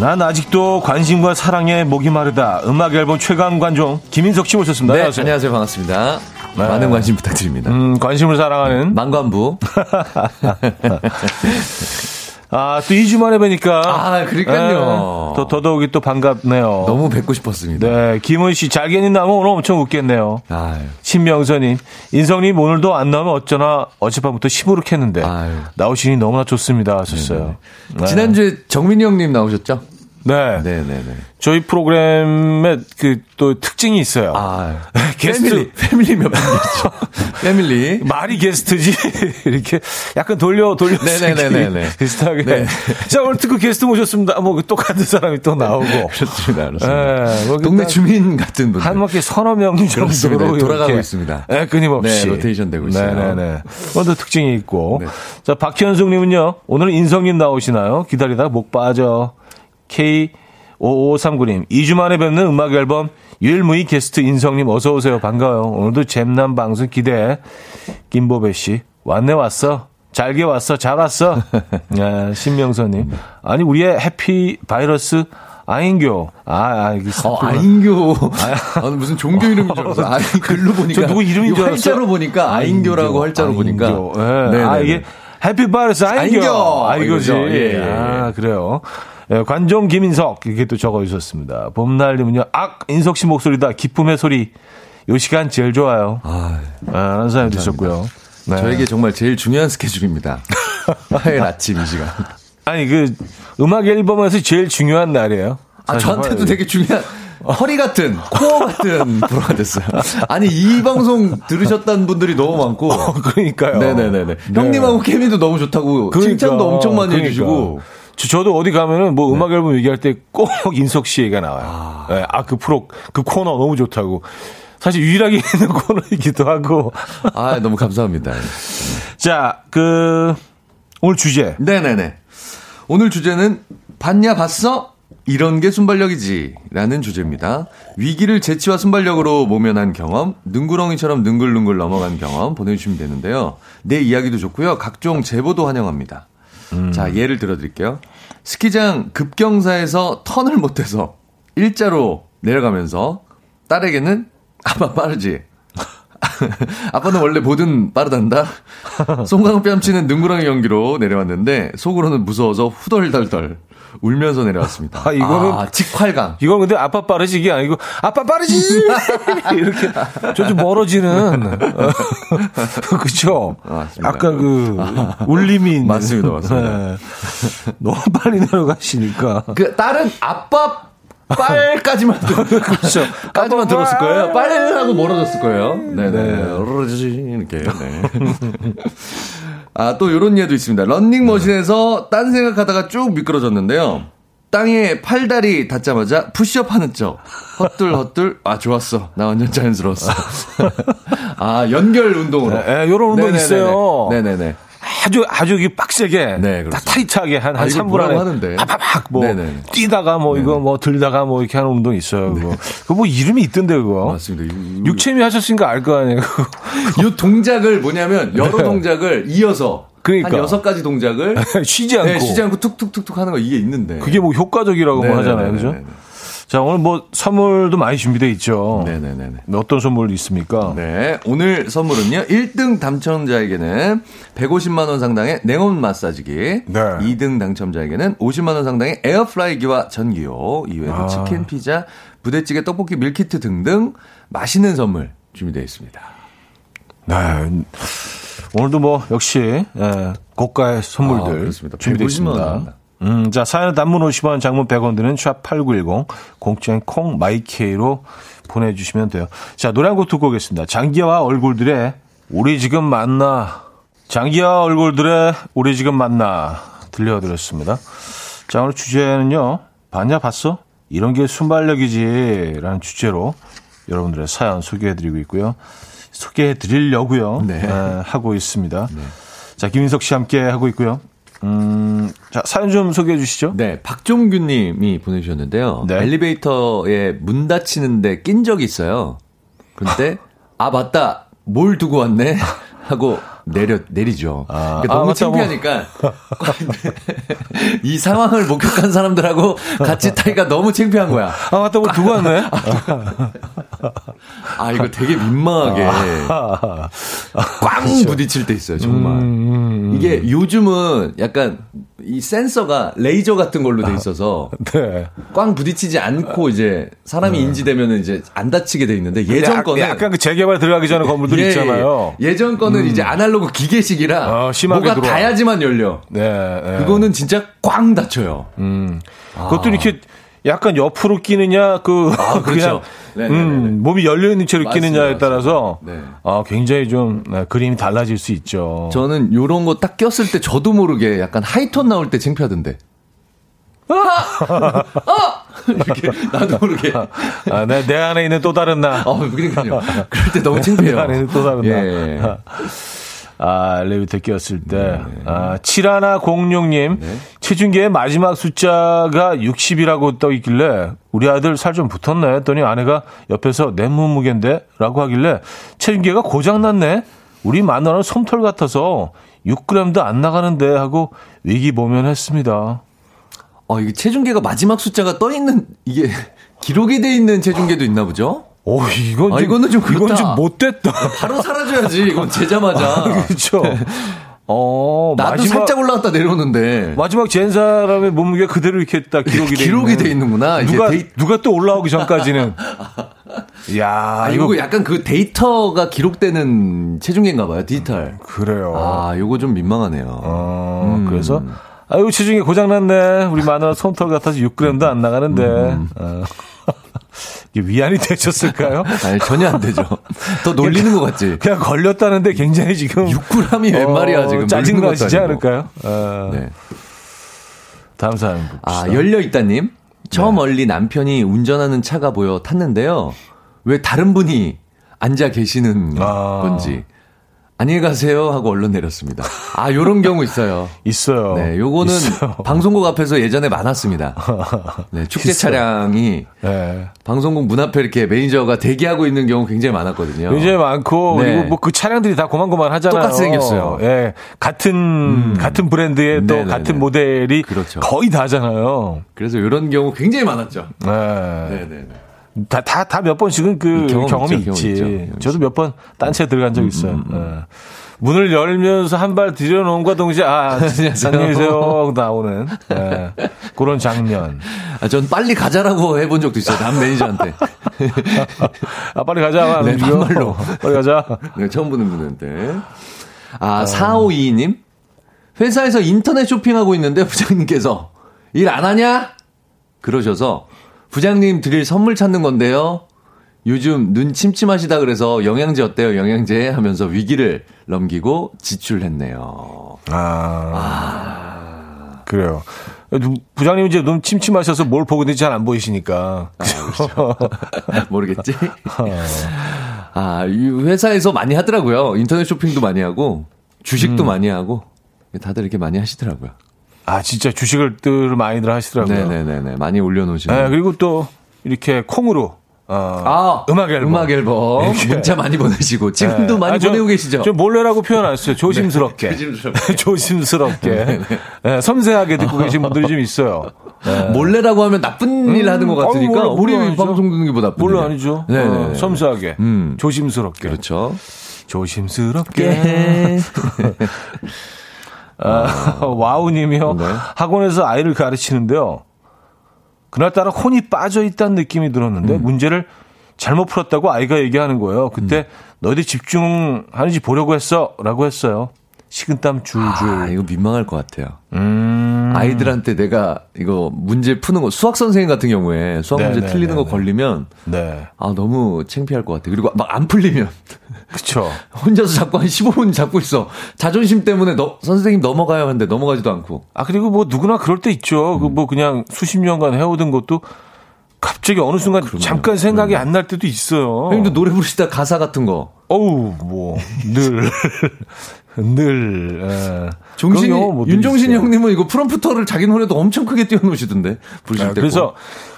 난 아직도 관심과 사랑에 목이 마르다. 음악 앨범 최강 관종 김인석 씨 모셨습니다. 네 안녕하세요. 안녕하세요 반갑습니다 네. 많은 관심 부탁드립니다 음, 관심을 사랑하는 망관부 아, 또 2주 만에 뵈니까. 아, 그러니까요. 네, 더, 더더욱이 또 반갑네요. 너무 뵙고 싶었습니다 네, 김은 씨, 잘게님 나면 오늘 엄청 웃겠네요. 아유. 신명선님, 인성님 오늘도 안 나오면 어쩌나 어젯밤부터 시무룩했는데 아유. 나오시니 너무나 좋습니다 하셨어요. 네. 지난주에 정민이 형님 나오셨죠? 네. 네네네. 저희 프로그램에 그 또 특징이 있어요. 아, 게스트. 패밀리, 패밀리 몇 분이죠? 패밀리. 말이 게스트지 이렇게 약간 돌려 돌려 네네네네네. 비슷하게. 네. 자 오늘 특급 게스트 모셨습니다. 뭐 똑같은 사람이 또 나오고. 그렇습니다. 그렇습니다. 네, 뭐 동네 주민 같은 분들. 한 바퀴 서너 명. 정도로 네, 돌아가고 있습니다. 네, 끊임없이 네, 로테이션 되고 있어요. 네네네. 그것도 특징이 있고. 네. 자 박현숙님은요. 오늘 인성님 나오시나요? 기다리다가 목 빠져. K 5539님 2주 만에 뵙는 음악 앨범 유일무이 게스트 인성님 어서 오세요. 반가워요. 오늘도 잼남 방송 기대해. 김보배 씨 왔네 왔어. 잘게 왔어. 잘 왔어. 네, 신명선님. 아니 우리의 해피 바이러스 아인교. 아, 알겠습니다. 어, 아인교. 아, 무슨 종교 이름인 줄 알았어. 아, 글로 보니까. 저 누구 이름인 줄 알았어요? 활자로 보니까 아인교라고 활자로 보니까. 아인교. 예. 네, 아, 네, 이게 네. 해피 바이러스 아인교. 아인교. 아이고지. 이거죠. 예, 예. 아, 그래요. 예, 관종 김인석 이게 또 적어 주셨습니다. 봄날님은요. 악 인석 씨 목소리다. 기쁨의 소리. 요 시간 제일 좋아요. 아, 아, 하는 사람이 드셨고요. 네. 저에게 정말 제일 중요한 스케줄입니다. 화요일 아침 이 시간. 아니 그 음악 앨범에서 제일 중요한 날이에요. 아, 저한테도. 되게 중요한 허리 같은 코어 같은 프로가 됐어요. 아니 이 방송 들으셨다는 분들이 너무 많고. 그러니까요. 네네네네. 네. 형님하고 케미도 너무 좋다고 그러니까, 칭찬도 엄청 많이 그러니까. 해주시고. 저, 저도 어디 가면은 뭐 음악 앨범 얘기할 때 꼭 인석 씨 얘기가 나와요. 네, 아, 그 프로, 그 코너 너무 좋다고. 사실 유일하게 있는 코너이기도 하고. 아 너무 감사합니다. 자, 그, 오늘 주제. 네네네. 오늘 주제는 봤냐 봤어? 이런 게 순발력이지. 라는 주제입니다. 위기를 재치와 순발력으로 모면한 경험, 능구렁이처럼 능글능글 넘어간 경험 보내주시면 되는데요. 내 이야기도 좋고요. 각종 제보도 환영합니다. 음. 자, 예를 들어 드릴게요. 스키장 급경사에서 턴을 못해서 일자로 내려가면서 딸에게는 아빠 빠르지. 아빠는 원래 뭐든 빠르단다. 송강 뺨치는 능구렁이 연기로 내려왔는데 속으로는 무서워서 후덜덜덜 울면서 내려왔습니다. 아, 이거는- 아, 직활강. 이건 근데 아빠 빠르지 이게 아니고 아빠 빠르지 이렇게 좀 멀어지는 어, 그쵸 맞습니다. 아까 그 울림이 있는 맞습니다, 맞습니다. 네. 너무 빨리 내려가시니까 그 딸은 아빠 빨까지만 들- 그렇죠 까지만 아빠 들었을 빨. 거예요. 빨하고 멀어졌을 거예요. 네네. 네. 이렇게. 네. 아, 또 요런 예도 있습니다. 런닝머신에서 딴 생각하다가 쭉 미끄러졌는데요. 땅에 팔다리 닿자마자 푸시업 하는 척. 헛들, 헛들. 아, 좋았어. 나 완전 자연스러웠어. 아, 연결 운동으로. 네, 요런 운동 네네네네. 있어요. 네네네. 아주 아주 빡세게 네, 딱 그렇습니다. 타이트하게 한, 아, 한 이거 3분 뭐라고 안에 하는데. 팍팍팍 뭐 네네. 뛰다가 뭐 이거 뭐 들다가 뭐 이렇게 하는 운동 있어요 그거 그거 뭐 이름이 있던데 그거 맞습니다. 육체미 하셨으니까 알 거 아니에요. 이 동작을 뭐냐면 여러 동작을 이어서 네. 그러니까. 한 여섯 가지 동작을 쉬지 않고 네, 쉬지 않고 툭툭툭툭 하는 거 이게 있는데. 그게 뭐 효과적이라고 뭐. 하잖아요 그죠 자 오늘 뭐 선물도 많이 준비돼 있죠 네네네네. 어떤 선물 있습니까 네. 오늘 선물은요. 1등 당첨자에게는 150만 원 상당의 냉온 마사지기. 네. 2등 당첨자에게는 50만 원 상당의 에어프라이기와 전기요. 이외에도 아. 치킨, 피자, 부대찌개, 떡볶이, 밀키트 등등 맛있는 선물 준비되어 있습니다. 네 오늘도 뭐 역시 예, 고가의 아, 선물들 그렇습니다. 준비되어 150만 원 있습니다. 음, 자, 사연은 단문 50원, 장문 100원 드는 샵8910, 공짜인 콩, 마이케이로 보내주시면 돼요. 자, 노래 한 곡 듣고 오겠습니다. 장기하와 얼굴들의 우리 지금 만나. 장기하와 얼굴들의 우리 지금 만나. 들려드렸습니다. 자, 오늘 주제는요. 봤냐, 봤어? 이런 게 순발력이지. 라는 주제로 여러분들의 사연 소개해드리고 있고요. 소개해드리려고요. 네. 에, 하고 있습니다. 자, 김인석 씨 함께 하고 있고요. 음, 자, 사연 좀 소개해 주시죠. 네, 박종균 님이 보내주셨는데요. 네. 엘리베이터에 문 닫히는데 낀 적이 있어요. 근데, 아, 맞다. 뭘 두고 왔네? 하고 내려, 내리죠. 아, 그러니까 아, 너무 뭐. 창피하니까. 이 상황을 목격한 사람들하고 같이 타기가 너무 창피한 거야. 아, 맞다, 뭐 두고 왔네? 아, 이거 되게 민망하게. 아, 꽝 부딪힐 때 있어요, 정말. 음, 이게 요즘은 약간 이 센서가 레이저 같은 걸로 돼 있어서 네. 꽝 부딪히지 않고 이제 사람이 인지되면 이제 안 다치게 돼 있는데 예전 약- 거는 약간 그 재개발 들어가기 전에 건물들 예, 있잖아요. 예. 예전 거는 이제 아날로그 기계식이라 어, 심하게 뭐가 들어와. 닿아야지만 열려. 네. 네. 그거는 진짜 꽝 닫혀요. 음. 그것도 이렇게 약간 옆으로 끼느냐, 그, 아, 그렇죠. 그냥, 네네네네. 음, 몸이 열려 있는 채로 맞습니다, 끼느냐에. 따라서, 네. 아, 굉장히 좀, 네, 그림이 달라질 수 있죠. 저는 요런 거 딱 꼈을 때 저도 모르게 약간 하이톤 나올 때 창피하던데. 아! 아! 이렇게 나도 모르게. 아, 내, 내 안에 있는 또 다른 나. 어, 그러니까요. 그럴 때 너무 창피해요. 내 안에 있는 또 다른 예. 나. 아, 끼었을 때. 네. 아, 7106님. 체중계의 마지막 숫자가 60이라고 떠 있길래 우리 아들 살 좀 붙었네 했더니 아내가 옆에서 내 몸무게인데? 라고 하길래 체중계가 고장났네? 우리 마누라는 솜털 같아서 6g도 안 나가는데 하고 위기 모면했습니다. 어, 이게 체중계가 마지막 숫자가 떠 있는 이게 기록이 돼 있는 체중계도 있나 보죠? 오, 이건 아, 좀, 이거는 좀 그렇다. 좀 못됐다. 바로 사라져야지. 이건 재자마자. 그렇죠. 어, 나도 마지막, 살짝 올라갔다 내려오는데. 마지막 잰 사람의 몸무게 그대로 이렇게 딱 기록이 돼 기록이 있네. 돼 있는구나. 누가 데이- 누가 또 올라오기 전까지는 야 아, 이거 약간 그 데이터가 기록되는 체중계인가 봐요. 디지털. 그래요. 아, 요거 좀 민망하네요. 어, 음. 그래서 아유 체중이 고장 났네. 우리 마누라 솜털 같아서 6g도 안 나가는데. 음. 어. 위안이 되셨을까요? 아니, 전혀 안 되죠. 더 놀리는 것 같지. 그냥 걸렸다는데 굉장히 지금 6g이 웬 말이야, 지금. 짜증 놀리는 것도 나시지 아니고. 않을까요? 어, 네. 다음 사연 봅시다. 아, 열려있다님. 저 네. 멀리 남편이 운전하는 차가 보여 탔는데요. 왜 다른 분이 앉아 계시는 아. 건지. 안녕히 가세요 하고 얼른 내렸습니다. 아, 요런 경우 있어요. 있어요. 네, 요거는 있어요. 방송국 앞에서 예전에 많았습니다. 네, 축제 있어요. 차량이 네. 방송국 문 앞에 이렇게 매니저가 대기하고 있는 경우 굉장히 많았거든요. 굉장히 많고 네. 그리고 뭐 그 차량들이 다 고만고만 하잖아요. 똑같이 생겼어요. 음. 예, 같은 같은 브랜드의 또. 같은 모델이 그렇죠. 거의 다잖아요. 그래서 이런 경우 굉장히 많았죠. 네. 네, 네, 네. 다 다 다 몇 번씩은 그 경험 경험이 있죠, 있지. 경험 있죠. 음, 저도 몇 번 딴 차에 들어간 적 있어요. 예. 문을 열면서 한 발 들여놓은과 동시에 아 안녕하세요. 나오는 예. 그런 장면. 아, 전 빨리 가자라고 해본 적도 있어요. 남 매니저한테. 아 빨리 가자. 안 네. 반말로. 빨리 가자. 네, 처음 보는 분한테. 아, 4522님? 회사에서 인터넷 쇼핑하고 있는데 부장님께서 일 안 하냐? 그러셔서 부장님 드릴 선물 찾는 건데요. 요즘 눈 침침하시다 그래서 영양제 어때요? 영양제 하면서 위기를 넘기고 지출했네요. 아, 그래요. 부장님 이제 눈 침침하셔서 뭘 보고 있는지 잘 안 보이시니까. 모르겠지? 아, 이 회사에서 많이 하더라고요. 인터넷 쇼핑도 많이 하고, 주식도 많이 하고, 다들 이렇게 많이 하시더라고요. 아, 진짜 주식을 들 많이들 하시더라고요. 네네네네. 많이 올려놓으시고. 네, 그리고 또 이렇게 콩으로 어, 아, 음악 앨범. 음악 앨범. 이렇게. 문자 많이 보내시고. 지금도 네. 많이 아, 저- 보내고 계시죠? 저 몰래라고 표현 안 했어요. 조심스럽게. 네, 조심스럽게. 조심스럽게. 네, 섬세하게 듣고 계신 분들이 좀 있어요. 네. 몰래라고 하면 나쁜 일 하는 것 같으니까, 아유, 우리 아니죠. 방송 듣는 게뭐 나쁜 일이야. 아니죠. 네네. 어, 섬세하게. 음. 조심스럽게. 그렇죠. 조심스럽게. 아, 와우님이요. 네. 학원에서 아이를 가르치는데요. 그날따라 혼이 빠져 있다는 느낌이 들었는데 음. 문제를 잘못 풀었다고 아이가 얘기하는 거예요. 그때 음. 너희들 집중하는지 보려고 했어라고 했어요. 식은땀 줄줄. 아, 이거 민망할 것 같아요. 음. 아이들한테 내가 이거 문제 푸는 거, 수학 선생님 같은 경우에 수학 문제 네네, 틀리는 거 네네. 걸리면, 네. 아, 너무 창피할 것 같아. 그리고 막 안 풀리면, 그쵸. 혼자서 자꾸 한 15분 잡고 있어. 자존심 때문에 너, 선생님 넘어가야 하는데 넘어가지도 않고. 아, 그리고 뭐 누구나 그럴 때 있죠. 그뭐 그냥 수십 년간 해오던 것도 갑자기 어느 순간 잠깐 생각이 안 날 때도 있어요. 형님도 노래 부르시다 가사 같은 거. 어우, 뭐, 늘, 늘, 경우 뭐들 윤종신. 형님은 이거 프롬프터를 자기 노래도 엄청 크게 띄워놓으시던데. 부르실 아, 때. 그래서,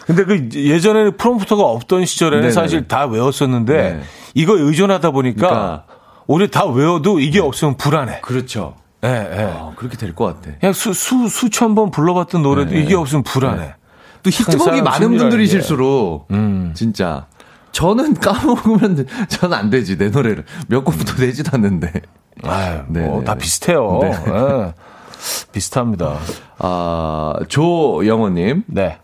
근데 그 예전에는 프롬프터가 없던 시절에는 네네. 사실 다 외웠었는데, 네. 이거 의존하다 보니까, 그러니까. 오히려 다 외워도 이게 없으면 불안해. 그렇죠. 예, 예. 아, 그렇게 될 것 같아. 그냥 수, 수, 수천 번 불러봤던 노래도 네. 이게 없으면 불안해. 또 히트곡이 많은 분들이실수록, 음. 진짜. 저는 까먹으면, 저는 안 되지, 내 노래를. 몇 곡부터 되지도 않는데. 아유, 네, 뭐, 네, 다 네. 비슷해요. 네. 예. 비슷합니다. 아, 조영호님. 네.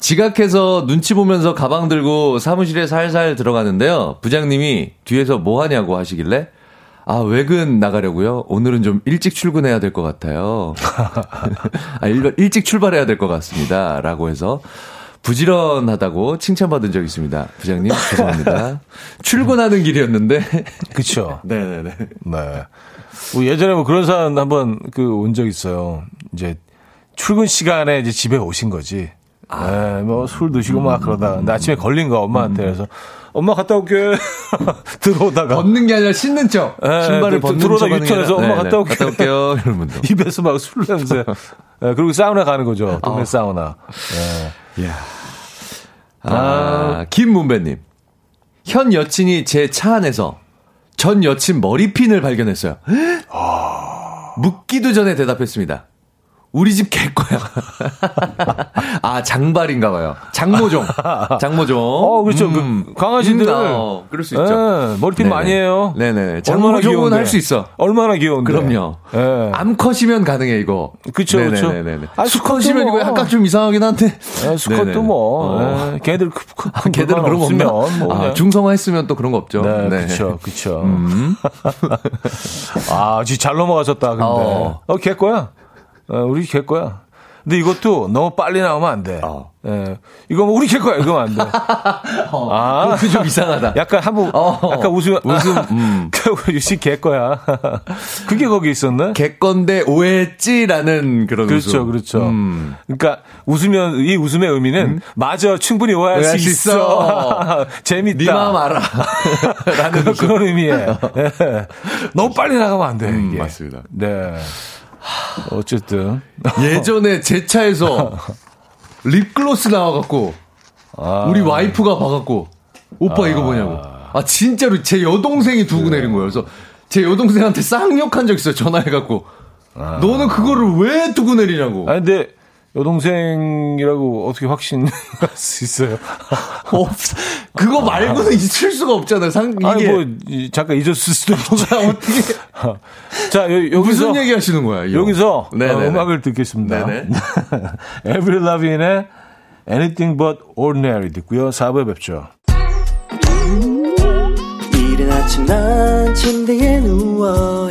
지각해서 눈치 보면서 가방 들고 사무실에 살살 들어가는데요. 부장님이 뒤에서 뭐 하냐고 하시길래 아, 외근 나가려고요. 오늘은 좀 일찍 출근해야 될 것 같아요. 아, 일, 일찍 출발해야 될 것 같습니다. 라고 해서 부지런하다고 칭찬받은 적 있습니다. 부장님, 죄송합니다. 출근하는 길이었는데. 그쵸. 네네네. 네. 뭐 예전에 뭐 그런 사람 한번 그 온 적 있어요. 이제 출근 시간에 이제 집에 오신 거지. 네, 뭐술 드시고 막 그러다가 근데 아침에 걸린 거 엄마한테 그래서 엄마 갔다 올게 들어오다가 벗는 게 아니라 신는 척. 네, 신발을 그 벗는 들어오다 유턴해서 엄마 네네. 갔다 올게. 갔다 올게요. 이러면 또. 입에서 막 술 냄새. 네, 그리고 사우나 가는 거죠. 동네 어. 사우나. 네. 아, 김문배님. 현 여친이 제 차 안에서 전 여친 머리핀을 발견했어요. 묻기도 전에 대답했습니다. 우리 집 개 거야. 아, 장발인가 봐요. 장모종. 장모종. 어, 그렇죠. 그 강아지들. 음, 어, 그럴 수 있죠. 네, 머리핀 네네. 많이 해요. 네네. 장모종은. 할 수 있어. 얼마나 귀여운데. 그럼요. 네. 암컷이면 가능해, 이거. 그쵸, 그쵸. 아, 수컷이면 수컷도 이거 뭐. 약간 좀 이상하긴 한데. 네, 수컷도. 뭐, 어. 네, 걔들 그, 그, 아, 걔들은 그런 거 없으면? 뭐 아, 그냥. 중성화 했으면 또 그런 거 없죠. 네, 그쵸, 그쵸. 음. 아, 진짜 잘 넘어가셨다, 근데. 어. 어, 걔 거야. 어, 우리 걔 거야. 근데 이것도 너무 빨리 나오면 안 돼. 어. 예. 이거 뭐 우리 길 거야. 이거 안 돼. 아. 그좀 이상하다. 약간 한번 어. 약간 웃음 웃음, 음. 그 유씨 개 거야. 그게 거기 있었네. 개건데 오해했지라는 그런 그렇죠, 웃음. 그렇죠. 음. 그러니까 웃으면 이 웃음의 의미는 맞아 충분히 오해할 수 오해할 수 있어. 있어. 재밌다. 네 마음 알아. 라는 그, 웃음. 그런 의미에 예. 너무 빨리 나가면 안 돼. 음. 맞습니다. 네. 어쨌든 예전에 제 차에서 립글로스 나와갖고 아. 우리 와이프가 봐갖고 오빠 이거 뭐냐고. 아 진짜로 제 여동생이 두고 내린 거예요. 그래서 제 여동생한테 쌍욕한 적 있어요. 전화해갖고 너는 그거를 왜 두고 내리냐고. 아 근데 여동생이라고 어떻게 확신할 수 있어요? 없, 그거 말고는 있을 수가 없잖아요. 상 이게 아니 뭐 이, 잠깐 잊었을 수도 있지. 어떻게 자 여, 여기서 무슨 얘기 하시는 거야? 이거? 여기서 네네네. 어, 음악을 듣겠습니다. 네네. 에브리 라빈의 Anything But Ordinary 듣고요. 4부에 뵙죠. 이른 아침 난 침대에 누워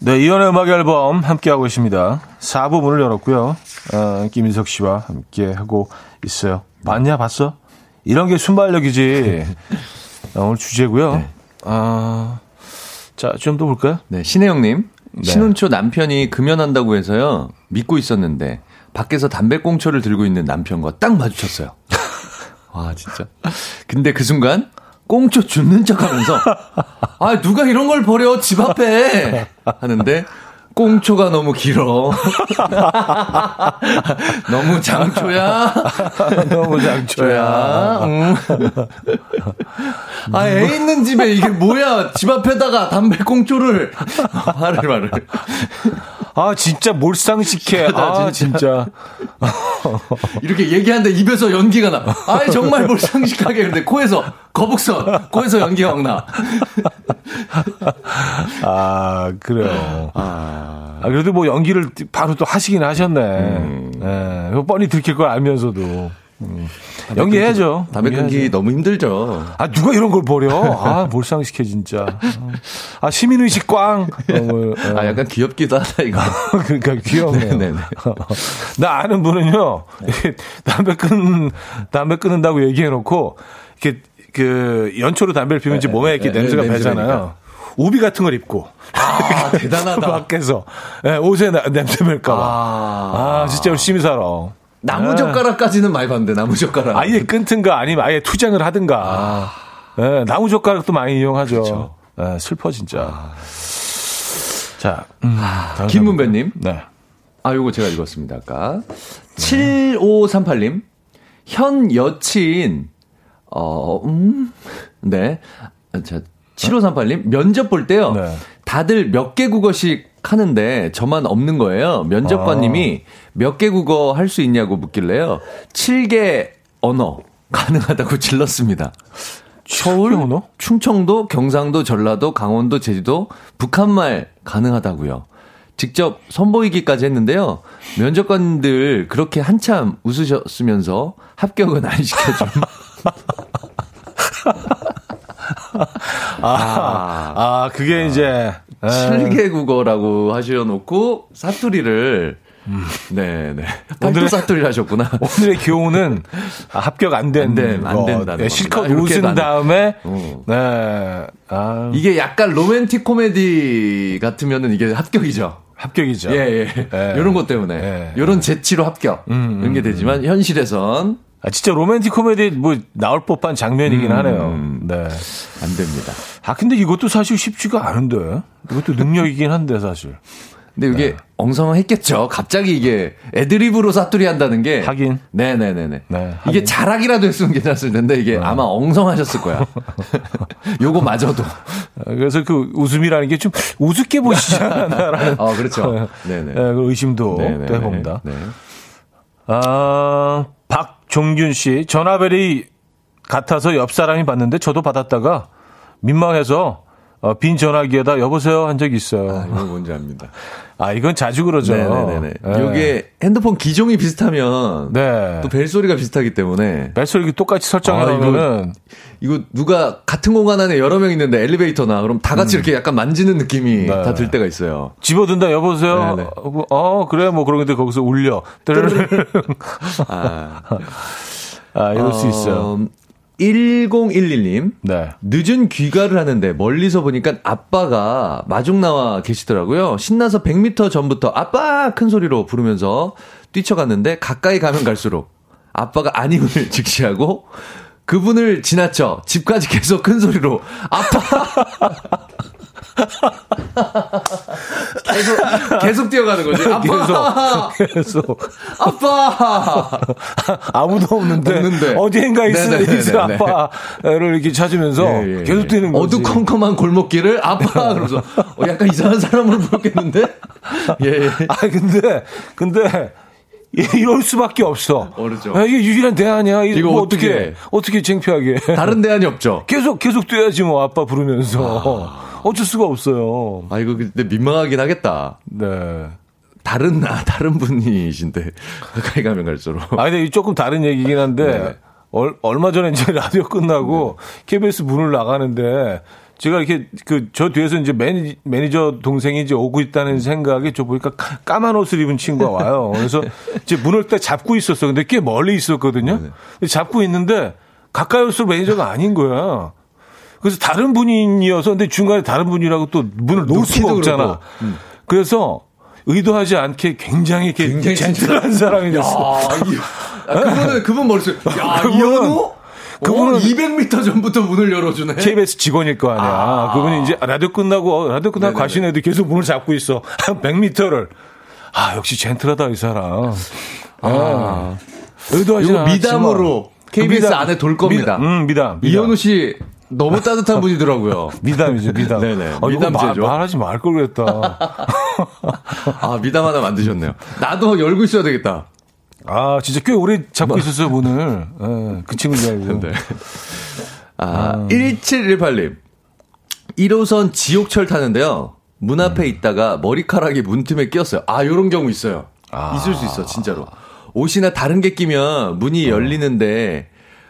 네, 이연의 음악 앨범 함께하고 있습니다. 4부 문을 열었고요. 어, 김인석 씨와 함께하고 있어요. 봤냐, 봤어? 이런 게 순발력이지. 어, 오늘 주제고요. 아, 자, 좀 더 볼까요? 네, 신혜영님. 네. 신혼초 남편이 금연한다고 해서요. 믿고 있었는데 밖에서 담배꽁초를 들고 있는 남편과 딱 마주쳤어요. 와 진짜. 근데 그 순간 꽁초 줍는 척 하면서 아 누가 이런 걸 버려 집 앞에 하는데 꽁초가 너무 길어. 너무 장초야. 너무 장초야. 음. 아, 애 있는 집에 이게 뭐야? 집 앞에다가 담배 꽁초를. 말을, 말을. 아, 진짜 몰상식해. 아, 진짜. 이렇게 얘기하는데 입에서 연기가 나. 아이, 정말 몰상식하게. 근데 코에서, 거북선. 코에서 연기가 막 나. 아, 그래요. 아, 그래도 뭐 연기를 바로 또 하시긴 하셨네. 음. 예, 그거 뻔히 들킬 걸 알면서도. 음. 연기해야죠. 담배 끊기. 너무 힘들죠. 아, 누가 이런 걸 버려? 아, 몰상식해, 진짜. 아, 시민의식 꽝. 어, 뭐, 예. 아, 약간 귀엽기도 하다, 이거. 그러니까 귀여워요. 네네. 나 아는 분은요, 담배 끊, 담배 끊는다고 얘기해놓고, 이렇게, 그, 연초로 담배를 피우면 이제 몸에 이렇게 네, 냄새가 네, 배잖아요. 냄새나니까. 우비 같은 걸 입고. 아, 대단하다. 밖에서. 예, 옷에 나- 냄새 멜까봐. 아. 아, 진짜 열심히 살아. 나무젓가락까지는 많이 봤는데, 나무젓가락. 아예 끊든가 아니면 아예 투쟁을 하든가. 예, 나무젓가락도 많이 이용하죠. 예, 슬퍼, 진짜. 자, 음, 김문배님. 네. 아, 요거 제가 읽었습니다, 아까. 7538님. 현 여친, 어, 음, 네. 아, 자, 7538님. 면접 볼 때요. 네. 다들 몇 개 국어씩 하는데 저만 없는 거예요. 면접관님이 몇개 국어 할 수 있냐고 묻길래요. 7개 언어 가능하다고 질렀습니다. 서울, 언어? 충청도, 경상도, 전라도, 강원도, 제주도, 북한말 가능하다고요. 직접 선보이기까지 했는데요. 면접관들 그렇게 한참 웃으셨으면서 합격은 안 시켜줌. 아, 아, 그게 이제. 예. 7개 국어라고 하셔놓고 사투리를 네, 네. 팔도 오늘의- 사투리를 하셨구나. 오늘의 교훈은 아, 합격 안 된. 안 된- 안 거. 된다는 예, 실컷 웃은. 다음에, 어. 네. 아, 이게 약간 로맨틱 코미디 같으면은 이게 합격이죠. 합격이죠. 예, 예. 예. 이런 것 때문에. 예. 이런 재치로 합격. 음, 이런 게 되지만 현실에선 아, 진짜 로맨틱 코미디 뭐 나올 법한 장면이긴 음. 하네요. 네. 안 됩니다. 아, 근데 이것도 사실 쉽지가 않은데. 이것도 능력이긴 한데, 사실. 근데 이게 엉성했겠죠. 갑자기 이게 애드립으로 사투리 한다는 게 하긴. 네네네네. 네, 이게. 자락이라도 했으면 괜찮았을 텐데 이게 아마 엉성하셨을 거야. 요거 마저도. 아, 그래서 그 웃음이라는 게 좀 우습게 보시지 않나라는. 어, 그렇죠. 네네. 예, 그 의심도. 또 해봅니다. 네. 아, 박 종균 씨, 전화벨이 같아서 옆 사람이 받는데 저도 받았다가 민망해서 어, 빈 전화기에다 여보세요 한 적이 있어요. 아, 이거 뭔지 압니다. 아, 이건 자주 그러죠. 네네네. 예. 이게 핸드폰 기종이 비슷하면 네. 또 벨소리가 비슷하기 때문에 벨소리 똑같이 설정해 아, 이거- 이거 누가 같은 공간 안에 여러 명 있는데 엘리베이터나 그럼 다 같이 이렇게 약간 만지는 느낌이 음. 네. 다들 때가 있어요. 집어든다 여보세요. 네네. 어, 어, 그래 뭐 그러는데 거기서 울려. 아, 아, 이럴 수 어, 있어요. 1011님. 네. 늦은 귀가를 하는데 멀리서 보니까 아빠가 마중 나와 계시더라고요. 신나서 100m 전부터 아빠 큰 소리로 부르면서 뛰쳐갔는데 가까이 가면 갈수록 아빠가 아님을 직시하고 그분을 지나쳐 집까지 계속 큰 소리로 아빠 계속 계속 뛰어가는 거지. 아빠 계속 계속 아빠 아무도 없는데, 없는데. 어디엔가 있을 네네네네. 있을 아빠를 이렇게 찾으면서 예, 예, 계속 예. 뛰는 거지. 어두컴컴한 골목길을 아빠 그러면서 어, 약간 이상한 사람을 부르겠는데 예, 예. 아 근데 근데 이럴 수밖에 없어. 어르죠. 아, 이게 유일한 대안이야. 이거, 뭐 어떻게 어떻게 해? 어떻게 창피하게. 다른 대안이 없죠. 계속 계속 뛰어야지 뭐 아빠 부르면서 어쩔 수가 없어요. 아 이거 근데 민망하긴 하겠다. 네. 다른 아 다른 분이신데 가까이 가면 갈수록 아 근데 이 조금 다른 얘기긴 한데 네네. 얼, 얼마 전에 이제 라디오 끝나고 KBS 문을 나가는데 제가 이렇게 그 저 뒤에서 이제 매니, 매니저 동생이 이제 오고 있다는 생각에 저 보니까 까- 까만 옷을 입은 친구가 와요. 그래서 이제 문을 딱 잡고 있었어. 근데 꽤 멀리 있었거든요. 근데 잡고 있는데 가까이 올수록 매니저가 아닌 거야. 그래서 다른 분이어서 근데 중간에 다른 분이라고 또 문을 놓을 수가 없잖아. 그렇고. 그래서 의도하지 않게 굉장히 이렇게 굉장히 젠틀한 사람이 됐어. 아, 이, 아, 그분은 그분 머릿속에 야 그분은- 이현우 그분은 그분은- 200m 전부터 문을 열어주네. KBS 직원일 거 아니야. 아. 그분이 이제 라디오 끝나고 라디오 끝나고 네네네. 애도 계속 문을 잡고 있어. 한 100m를. 아 역시 젠틀하다 이 사람. 아. 의도하지 이거 미담으로 KBS 안에 돌 겁니다. 미담, 음, 미담. 미담. 이현우 씨 너무 따뜻한 분이더라고요. 미담이죠, 미담. 네네. 어, 이거 미담 말. 말하지 말 걸 그랬다. 아 미담 하나 만드셨네요. 나도 열고 있어야 되겠다. 아, 진짜 꽤 오래 잡고 있었어요, 문을. 예, 그 친구인 줄 알고. 네. 아, 1718님. 1호선 지옥철 타는데요. 문 앞에 있다가 머리카락이 문틈에 끼었어요. 아, 요런 경우 있어요. 있을 수 있어, 진짜로. 옷이나 다른 게 끼면 문이 열리는데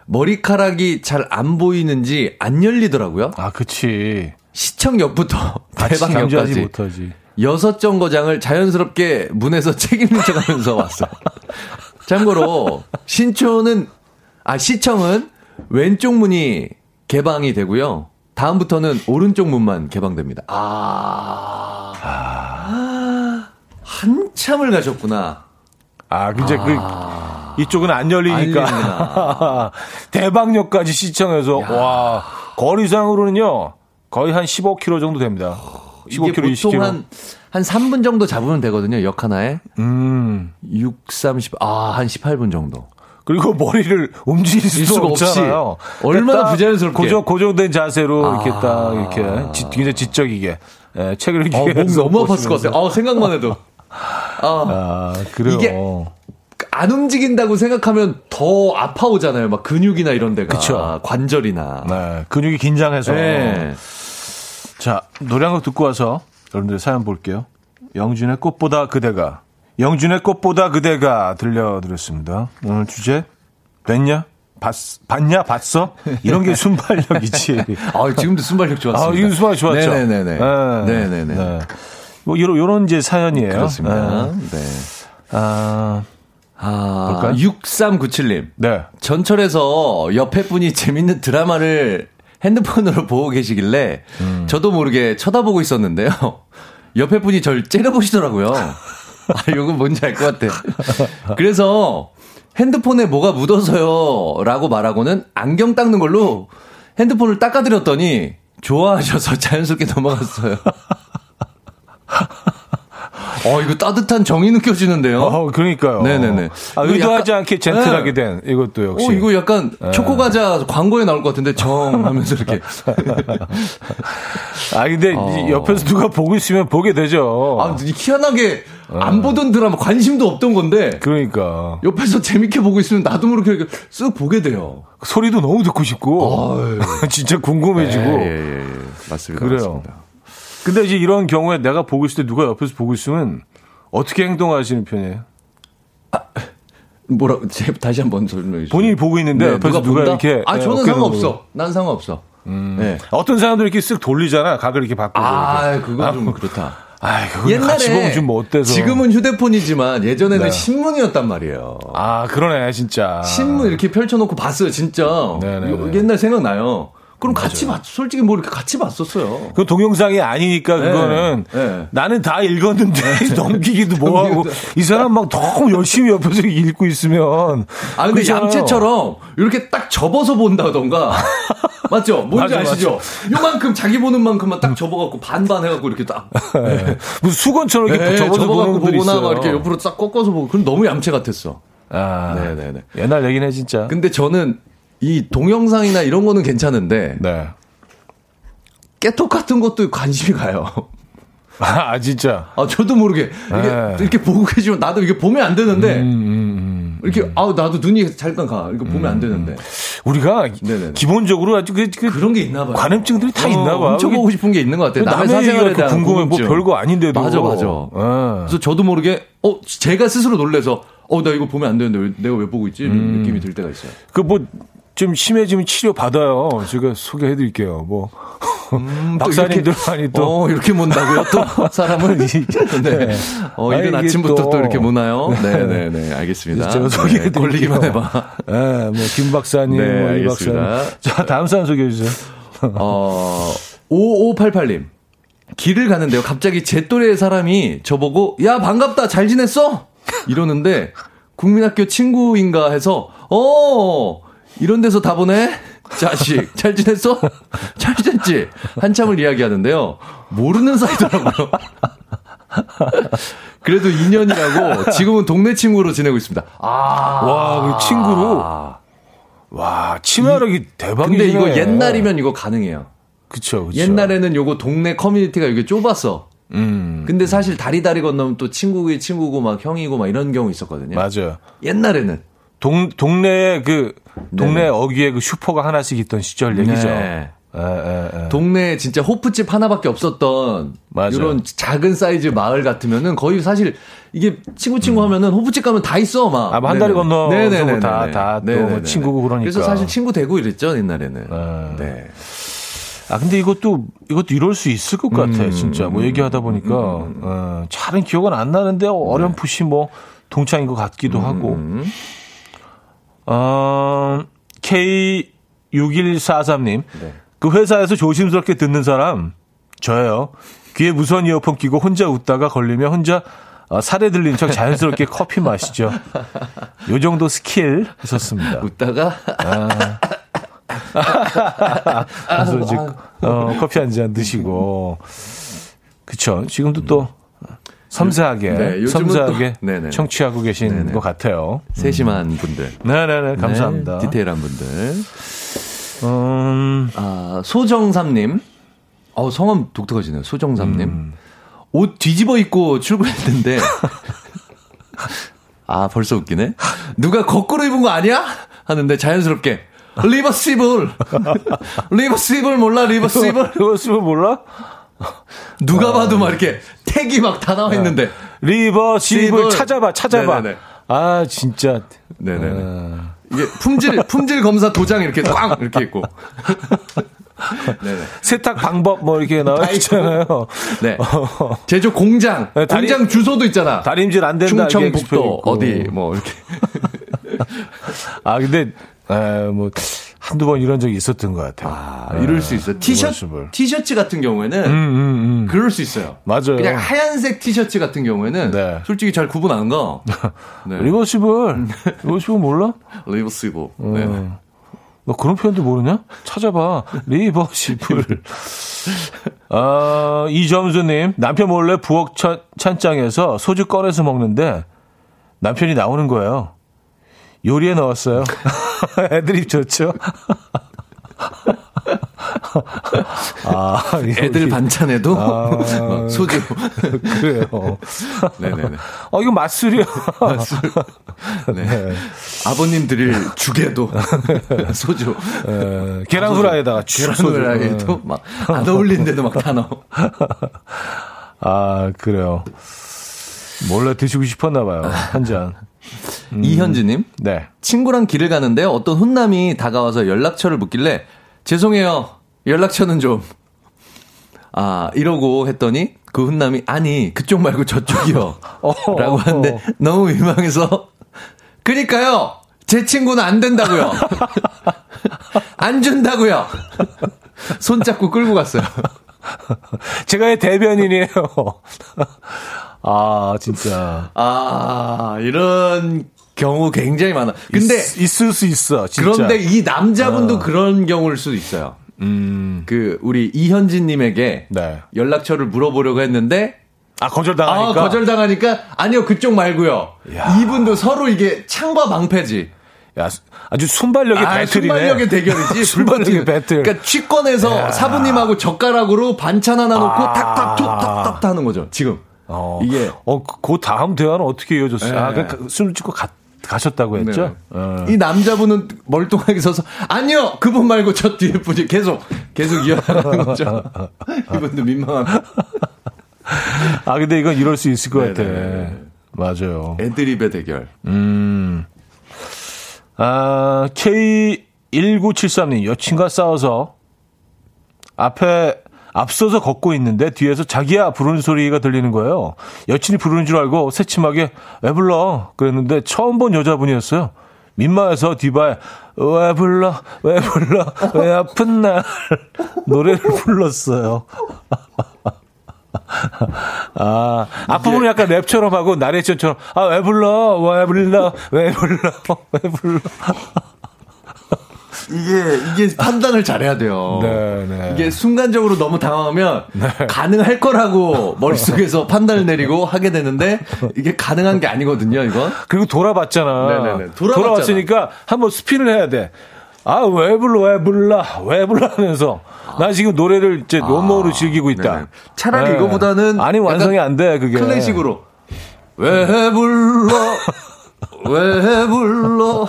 머리카락이 잘 안 보이는지 안 열리더라고요. 아, 그치. 시청역부터 같이 잠자지 대방역까지 못하지. 여섯 정거장을 자연스럽게 문에서 책임진 척하면서 왔어요. 참고로 신촌은 아 시청은 왼쪽 문이 개방이 되고요. 다음부터는 오른쪽 문만 개방됩니다. 아, 한참을 가셨구나. 아, 이제 그, 이쪽은 안 열리니까. 대방역까지 시청해서, 와, 거리상으로는요, 거의 한 15km 정도 됩니다. 이게 15km, 보통 20km. 한, 한 3분 정도 잡으면 되거든요. 역 하나에. 음. 6, 30, 아, 한 18분 정도. 그리고 머리를 움직일 수가 없이. 없잖아요. 얼마나 딱 부자연스럽게. 고정, 고정된 자세로 아. 이렇게 딱, 이렇게, 지, 굉장히 지적이게, 예, 책을 이렇게. 아, 몸 해서 너무 아팠을 것. 같아요. 아, 생각만 해도. 아, 아, 그래요. 이게 안 움직인다고 생각하면 더 아파오잖아요. 막 근육이나 이런 데가. 그쵸. 관절이나. 네, 근육이 긴장해서. 네. 자, 노래 한 곡 듣고 와서 여러분들 사연 볼게요. 영준의 꽃보다 그대가. 영준의 꽃보다 그대가 들려드렸습니다. 오늘 주제, 됐냐? 봤, 봤냐? 봤어? 이런 게 순발력이지. 아, 지금도 순발력 좋았습니다. 아, 이건 순발력 좋았죠? 네네네네. 네. 네네네. 네. 뭐, 요런, 요런 이제 사연이에요. 그렇습니다. 네. 네. 아, 아, 볼까요? 6397님. 네. 전철에서 옆에 분이 재밌는 드라마를 핸드폰으로 보고 계시길래 음. 저도 모르게 쳐다보고 있었는데요. 옆에 분이 절 째려보시더라고요. 아, 이건 뭔지 알 것 같아. 그래서 핸드폰에 뭐가 묻어서요 라고 말하고는 안경 닦는 걸로 핸드폰을 닦아드렸더니 좋아하셔서 자연스럽게 넘어갔어요. 어, 이거 따뜻한 정이 느껴지는데요. 어, 그러니까요. 네네네. 아, 의도하지 약간- 않게 젠틀하게 네. 된 이것도 역시. 어, 이거 약간 초코과자 광고에 나올 것 같은데 정 하면서 이렇게. 아, 근데 어. 이 옆에서 누가 보고 있으면 보게 되죠. 아, 이 희한하게 안 보던 드라마 관심도 없던 건데 그러니까 옆에서 재밌게 보고 있으면 나도 모르게 쓱 보게 돼요. 소리도 너무 듣고 싶고. 진짜 궁금해지고 예, 예, 예. 맞습니다. 그래요. 맞습니다. 근데 이제 이런 경우에 내가 보고 있을 때 누가 옆에서 보고 있으면 어떻게 행동하시는 편이에요? 뭐라 제- 다시 한번 설명해 주세요. 본인이 보고 있는데 네, 옆에서 누가, 본다? 이렇게 아 예, 저는 상관없어. 난 상관없어. 네. 어떤 사람들 이렇게 쓱 돌리잖아 각을 이렇게 바꾸고 아 이렇게. 좀 그렇다. 아 그거 같이 보면 좀뭐 어때서 지금은 휴대폰이지만 예전에는 네. 신문이었단 말이에요. 아 그러네 진짜 신문 이렇게 펼쳐놓고 봤어요, 진짜. 네네네. 이거 옛날 생각나요. 그럼 같이 봤, 솔직히 뭐 이렇게 같이 봤었어요. 그 동영상이 아니니까 그거는 네. 나는 다 읽었는데 넘기기도 뭐하고 이 사람 막 너무 열심히 옆에서 읽고 있으면 아, 근데 그렇잖아요. 얌체처럼 이렇게 딱 접어서 본다던가. 맞죠? 뭔지 맞아, 아시죠? 요만큼 자기 보는 만큼만 딱 접어갖고 반반 해갖고 이렇게 딱. 네. 무슨 수건처럼 이렇게 네, 접어서 보는 보거나. 막 이렇게 옆으로 딱 꺾어서 보고. 그럼 너무 얌체 같았어. 아, 네네네. 옛날 얘기네 진짜. 근데 저는 이 동영상이나 이런 거는 괜찮은데 네. 깨톡 같은 것도 관심이 가요. 아 진짜. 아, 저도 모르게 이렇게, 네. 이렇게 보고 계시면 나도 이게 보면 안 되는데 음, 이렇게 아 나도 눈이 잠깐 가 이거 보면 안 되는데 우리가 네네네. 기본적으로 아주 그, 그 그런 게 있나 봐요. 관음증들이 다 어, 있나 봐. 엄청 이게 보고 싶은 게 있는 것 같아요. 남의, 남의 사생활에 얘기가 대한 궁금해 뭐 궁금증. 별거 아닌데도. 맞아 맞아. 예. 그래서 저도 모르게 어 제가 스스로 놀래서 어 나 이거 보면 안 되는데 왜- 내가 왜 보고 있지 이런 음. 느낌이 들 때가 있어요. 그뭐 좀 심해지면 치료 받아요. 제가 소개해 드릴게요. 뭐 박사님들 많이 또 어 이렇게 문다고요 또 사람을 네. 어 이른 아, 이게 아침부터 또, 또- 이렇게 무나요? 네 네 네 알겠습니다. 제가 네, 소개해드릴게요. 걸리기만 해봐. 예, 뭐김 박사님, 네, 뭐이. 박사님. 자 다음 사람 소개해 주세요. 어 5588님 길을 가는데요. 갑자기 제 또래의 사람이 저보고 야 반갑다 잘 지냈어? 이러는데 국민학교 친구인가 해서 어 이런 데서 다 보네 자식 잘 지냈어? 잘 지냈지? 한참을 이야기하는데요. 모르는 사이더라고요. 그래도 2년이라고 지금은 동네 친구로 지내고 있습니다. 아, 와, 그 친구로. 와, 치마력이 대박이네. 근데 이거 옛날이면 이거 가능해요. 그쵸, 그쵸. 옛날에는 요거 동네 커뮤니티가 이게 좁았어. 음, 근데 사실 다리 다리 건너면 또 친구의 친구고 막 형이고 막 이런 경우 있었거든요. 맞아요. 옛날에는 동, 동네에 그, 동네 어귀에 그 슈퍼가 하나씩 있던 시절 얘기죠. 네. 예, 예, 예. 동네에 진짜 호프집 하나밖에 없었던 맞아요. 이런 작은 사이즈 마을 같으면은 거의 사실 이게 친구 친구 하면은 호프집 가면 다 있어 막. 음. 아, 한 다리. 건너서 네네네네. 뭐 다-. 친구고 그러니까. 그래서 사실 친구 되고 이랬죠 옛날에는. 네. 네. 아, 근데 이것도, 이것도 이럴 수 있을 것 같아, 음, 진짜. 뭐 얘기하다 보니까, 어, 잘은 기억은 안 나는데, 어렴풋이 뭐, 동창인 것 같기도 하고. 음. 어, K6143님. 네. 그 회사에서 조심스럽게 듣는 사람, 저예요. 귀에 무선 이어폰 끼고 혼자 웃다가 걸리면 혼자 어, 살에 들린 척 자연스럽게 커피 마시죠. 요 정도 스킬 하셨습니다. 웃다가 그래서 이제 어, 커피 한 잔 드시고 그쵸 지금도 또 섬세하게 네, 섬세하게 또- 네네네. 청취하고 계신 네네. 것 같아요. 세심한 분들. 네네네 감사합니다. 네, 디테일한 분들. 음, 아, 소정삼님. 어, 성함 독특하시네요. 소정삼님. 음. 옷 뒤집어 입고 출근했는데. 아, 벌써 웃기네. 누가 거꾸로 입은 거 아니야? 하는데 자연스럽게. 리버시블! reversible 몰라, reversible? 쓰면 몰라? 누가 봐도 막 이렇게 택이 막 다 나와 있는데. reversible sible. 찾아봐 찾아봐. 네네네. 아 진짜. 네네네. 어, 이게 품질, 품질 검사 도장 이렇게 꽝! 이렇게 있고. 네네. 세탁 방법 뭐 이렇게 나와 다 있잖아요. 네. 제조 공장. 네, 다리- 공장 주소도 있잖아. 다림질 안 된다. 충청북도. 어디 뭐 이렇게 아 근데 에, 뭐 한두 번 이런 적이 있었던 것 같아요. 아, 이럴 수 있어요. 티셔츠. 티셔츠 같은 경우에는 음, 음, 음. 그럴 수 있어요. 맞아요. 그냥 하얀색 티셔츠 같은 경우에는 네. 솔직히 잘 구분 안 가. 네. reversible. reversible 몰라? reversible. 네. 어. 너 그런 표현도 모르냐? 찾아봐. reversible. 아, 이점수님, 남편 몰래 부엌 찬, 찬장에서 소주 꺼내서 먹는데 남편이 나오는 거예요. 요리에 넣었어요. 애드립 좋죠? 아, 애들 여기- 반찬에도 아. 막 소주. 그래요. 네네네. 어, 이거 맛술이야. 네. 아버님 드릴 죽에도 소주. 에, 계란 후라이에다가 쭉 소주. 계란 후라이도 막안 어울리는데도 막 다 넣어. 아, 그래요. 몰래 드시고 싶었나 봐요. 한 잔. 이현주님. 네. 친구랑 길을 가는데 어떤 훈남이 다가와서 연락처를 묻길래 죄송해요. 연락처는 좀. 아, 이러고 했더니 그 훈남이 아니, 그쪽 말고 저쪽이요. 어. 라고 하는데 너무 민망해서 그니까요. 제 친구는 안 된다고요. 안 준다고요. 손 잡고 끌고 갔어요. 제가 대변인이에요. 아, 진짜. 아, 이런 경우 굉장히 많아. 근데 있, 있을 수 있어, 진짜. 그런데 이 남자분도 어. 그런 경우일 수도 있어요. 음, 그 우리 이현진 님에게 네. 연락처를 물어보려고 했는데 아, 아, 거절당하니까. 거절당하니까 아니요 그쪽 말고요. 야. 이분도 서로 이게 창과 방패지. 야, 수- 아주 순발력의 아, 배틀이네. 순발력의 대결이지. 순발력의. 배틀. 그러니까 취권에서 사부님하고 젓가락으로 반찬 하나 놓고 아. 탁탁 툭탁탁 하는 거죠. 지금 어, 이게 어, 그, 그 다음 대화는 어떻게 이어졌어요? 아, 네. 그, 숨을 찍고 가, 가셨다고 했죠? 네. 어. 이 남자분은 멀뚱하게 서서 아니요 그분 말고 저 뒤에 분이 계속 계속 이어나가는 거죠. 이분도 민망한. 아, 근데 이건 이럴 수 있을 것 같아. 네네. 맞아요. 애드립의 대결. 음. 아, K1973님, 여친과 싸워서 앞에 앞서서 걷고 있는데 뒤에서 자기야 부르는 소리가 들리는 거예요. 여친이 부르는 줄 알고 새침하게 왜 불러? 그랬는데 처음 본 여자분이었어요. 민망해서 디바에 왜 불러? 왜 불러? 왜 아픈 날 노래를 불렀어요. 아, 앞부분은 약간 랩처럼 하고 나레이션처럼 아, 왜 불러? 왜 불러? 왜 불러? 왜 불러? 이게 이게 판단을 잘해야 돼요. 네, 네. 이게 순간적으로 너무 당황하면 가능할 거라고 머릿속에서 판단을 내리고 하게 되는데 이게 가능한 게 아니거든요, 이건. 그리고 돌아봤잖아. 네네네. 돌아봤잖아. 돌아봤으니까 한번 스핀을 해야 돼. 아, 왜 불러, 왜 불러, 왜 불러 하면서. 나 지금 노래를 이제 원모로 즐기고 있다. 아, 네네. 차라리 네. 이거보다는 아니, 완성이 안 돼, 그게. 클래식으로 왜 불러 왜 불러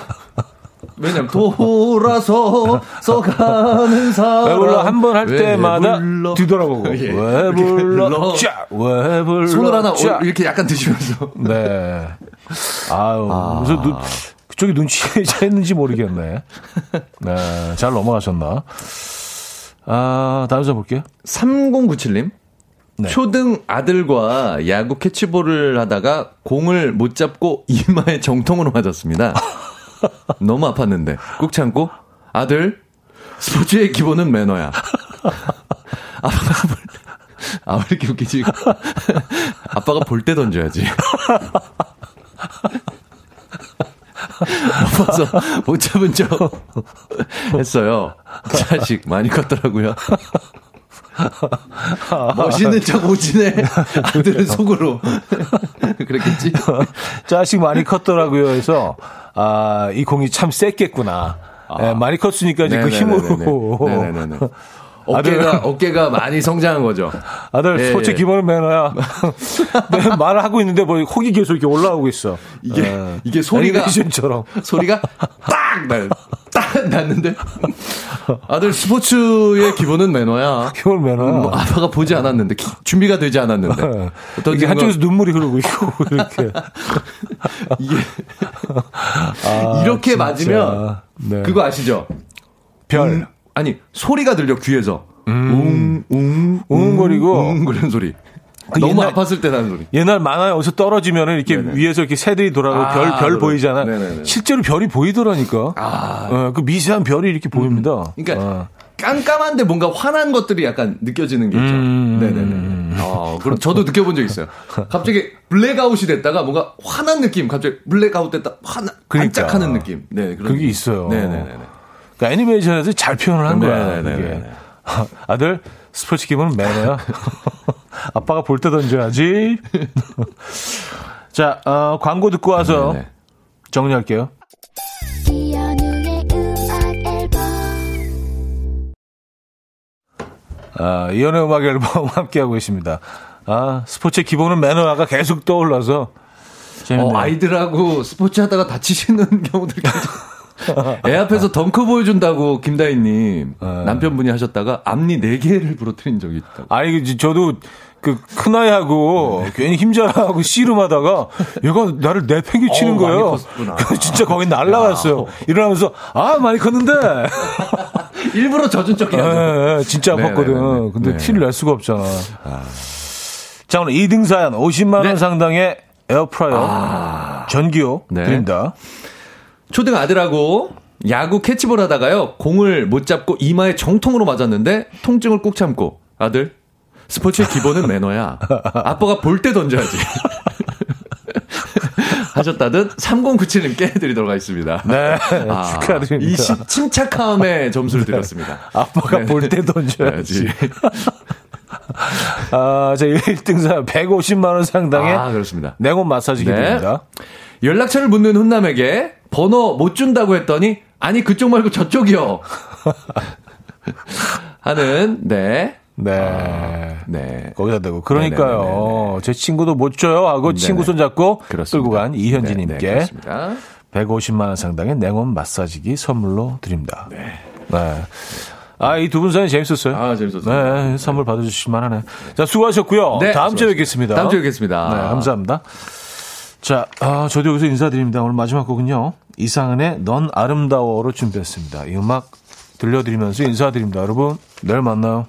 왜냐면 돌아서 서 가는 사람 왜 불러 한 번할왜 때마다? 뒤돌아보고. 예. 왜 불러? 짜! 왜 불러? 손을 하나 짜! 이렇게 약간 드시면서 네. 아유, 그래서 눈, 그쪽이 눈치챘는지 모르겠네. 네, 잘 넘어가셨나? 아, 다음 주 볼게요. 3097님 네. 초등 아들과 야구 캐치볼을 하다가 공을 못 잡고 이마에 정통으로 맞았습니다. 너무 아팠는데 꾹 참고 아들 스포츠의 기본은 매너야. 아빠가 볼, 아, 왜 이렇게 웃기지? 아빠가 볼 때 던져야지. 아파서 못 잡은 척 했어요. 자식 많이 컸더라고요. 멋있는 척 오지네. 아들은 속으로. 그랬겠지? 자식 많이 컸더라고요. 해서, 아, 이 공이 참 셌겠구나. 예, 많이 컸으니까 이제 그 힘으로. 아. 네네네네. 어깨가, 어깨가 많이 성장한 거죠. 아들, 예, 스포츠 예. 기본은 매너야. 네, 말을 하고 있는데 뭐 혹이 계속 이렇게 올라오고 있어. 이게, 예. 이게 소리가. 애니메이션처럼. 소리가 딱! 날, 딱! 났는데. 아들 스포츠의 기본은 매너야. 기본 매너야. 뭐 아빠가 보지 않았는데, 기- 준비가 되지 않았는데. 예. 어떤 이게 한쪽에서 눈물이 흐르고 있고, 이렇게. 이게 아, 이렇게 진짜. 맞으면 네. 그거 아시죠? 별. 음, 아니 소리가 들려 귀에서 웅웅 웅 웅거리고. 웅그런 소리. 그 너무 옛날- 아팠을 때 나는 소리. 옛날 만화에 어디서 떨어지면은 이렇게 네네. 위에서 이렇게 새들이 돌아가고 아, 별, 별 네네. 보이잖아. 네네네. 실제로 별이 보이더라니까. 아. 어, 그 미세한 별이 이렇게 보입니다. 그러니까 어. 깜깜한데 뭔가 환한 것들이 약간 느껴지는 게 있죠. 음. 네네네. 어, 그럼 저도 느껴본 적 있어요. 갑자기 블랙아웃이 됐다가 뭔가 환한 느낌, 갑자기 블랙아웃 됐다 환한 그러니까. 반짝하는 느낌. 네, 그런 그게 있어요. 네네네. 그러니까 애니메이션에서 잘 표현을 한 거야. 네네네네. 이게. 아들, 스포츠 기본은 매너야. 아빠가 볼 때 던져야지. 자, 어, 광고 듣고 와서 네네. 정리할게요. 아, 이연의 음악 앨범 함께하고 계십니다. 아, 스포츠의 기본은 매너가 계속 떠올라서. 재밌네요. 어, 아이들하고 스포츠 하다가 다치시는 경우들 애 앞에서 덩크 보여준다고 김다희님 네. 남편분이 하셨다가 앞니 4개를 부러뜨린 적이 있다고. 아니, 그, 저도 그 큰아이하고 괜히 힘자랑하고 씨름하다가 얘가 나를 내팽개 치는 어우, 거예요. 진짜 거기 날라갔어요. 일어나면서 아 많이 컸는데 일부러 젖은 척 해야죠. 예, 예, 진짜 네, 아팠거든. 네, 네, 네. 근데 네. 티를 낼 수가 없잖아. 자 오늘 2등 사연 50만 원 네. 상당의 에어프라이어 전기요 네. 드립니다. 초등 아들하고 야구 캐치볼 하다가요 공을 못 잡고 이마에 정통으로 맞았는데 통증을 꾹 참고 아들 스포츠의 기본은 매너야 아빠가 볼 때 던져야지 하셨다는 3097님께 드리도록 하겠습니다 네, 아, 축하드립니다. 이 시- 침착함에 점수를 드렸습니다 아빠가 네, 볼때 네. 던져야지. 네, 아, 자 1등 사연 150만 원 상당의 아 그렇습니다 냉온 마사지기 네. 드립니다. 연락처를 묻는 훈남에게 번호 못 준다고 했더니 아니 그쪽 말고 저쪽이요 하는 네 네. 네. 거기다 대고. 그러니까요. 네네네네네. 제 친구도 못 줘요 하고 친구 손 잡고 끌고 간 네, 네, 그렇습니다. 150만 원 상당의 냉온 마사지기 선물로 드립니다. 네. 아, 이 두 분 사연 재밌었어요. 아, 재밌었어요. 네, 선물 받아주실 만 하네. 자, 수고하셨고요. 네, 다음 주에 수고하셨습니다. 뵙겠습니다. 다음 주에 뵙겠습니다. 네, 감사합니다. 자, 아, 저도 여기서 인사드립니다. 오늘 마지막 곡은요. 이상은의 넌 아름다워로 준비했습니다. 이 음악 들려드리면서 인사드립니다. 여러분, 내일 만나요.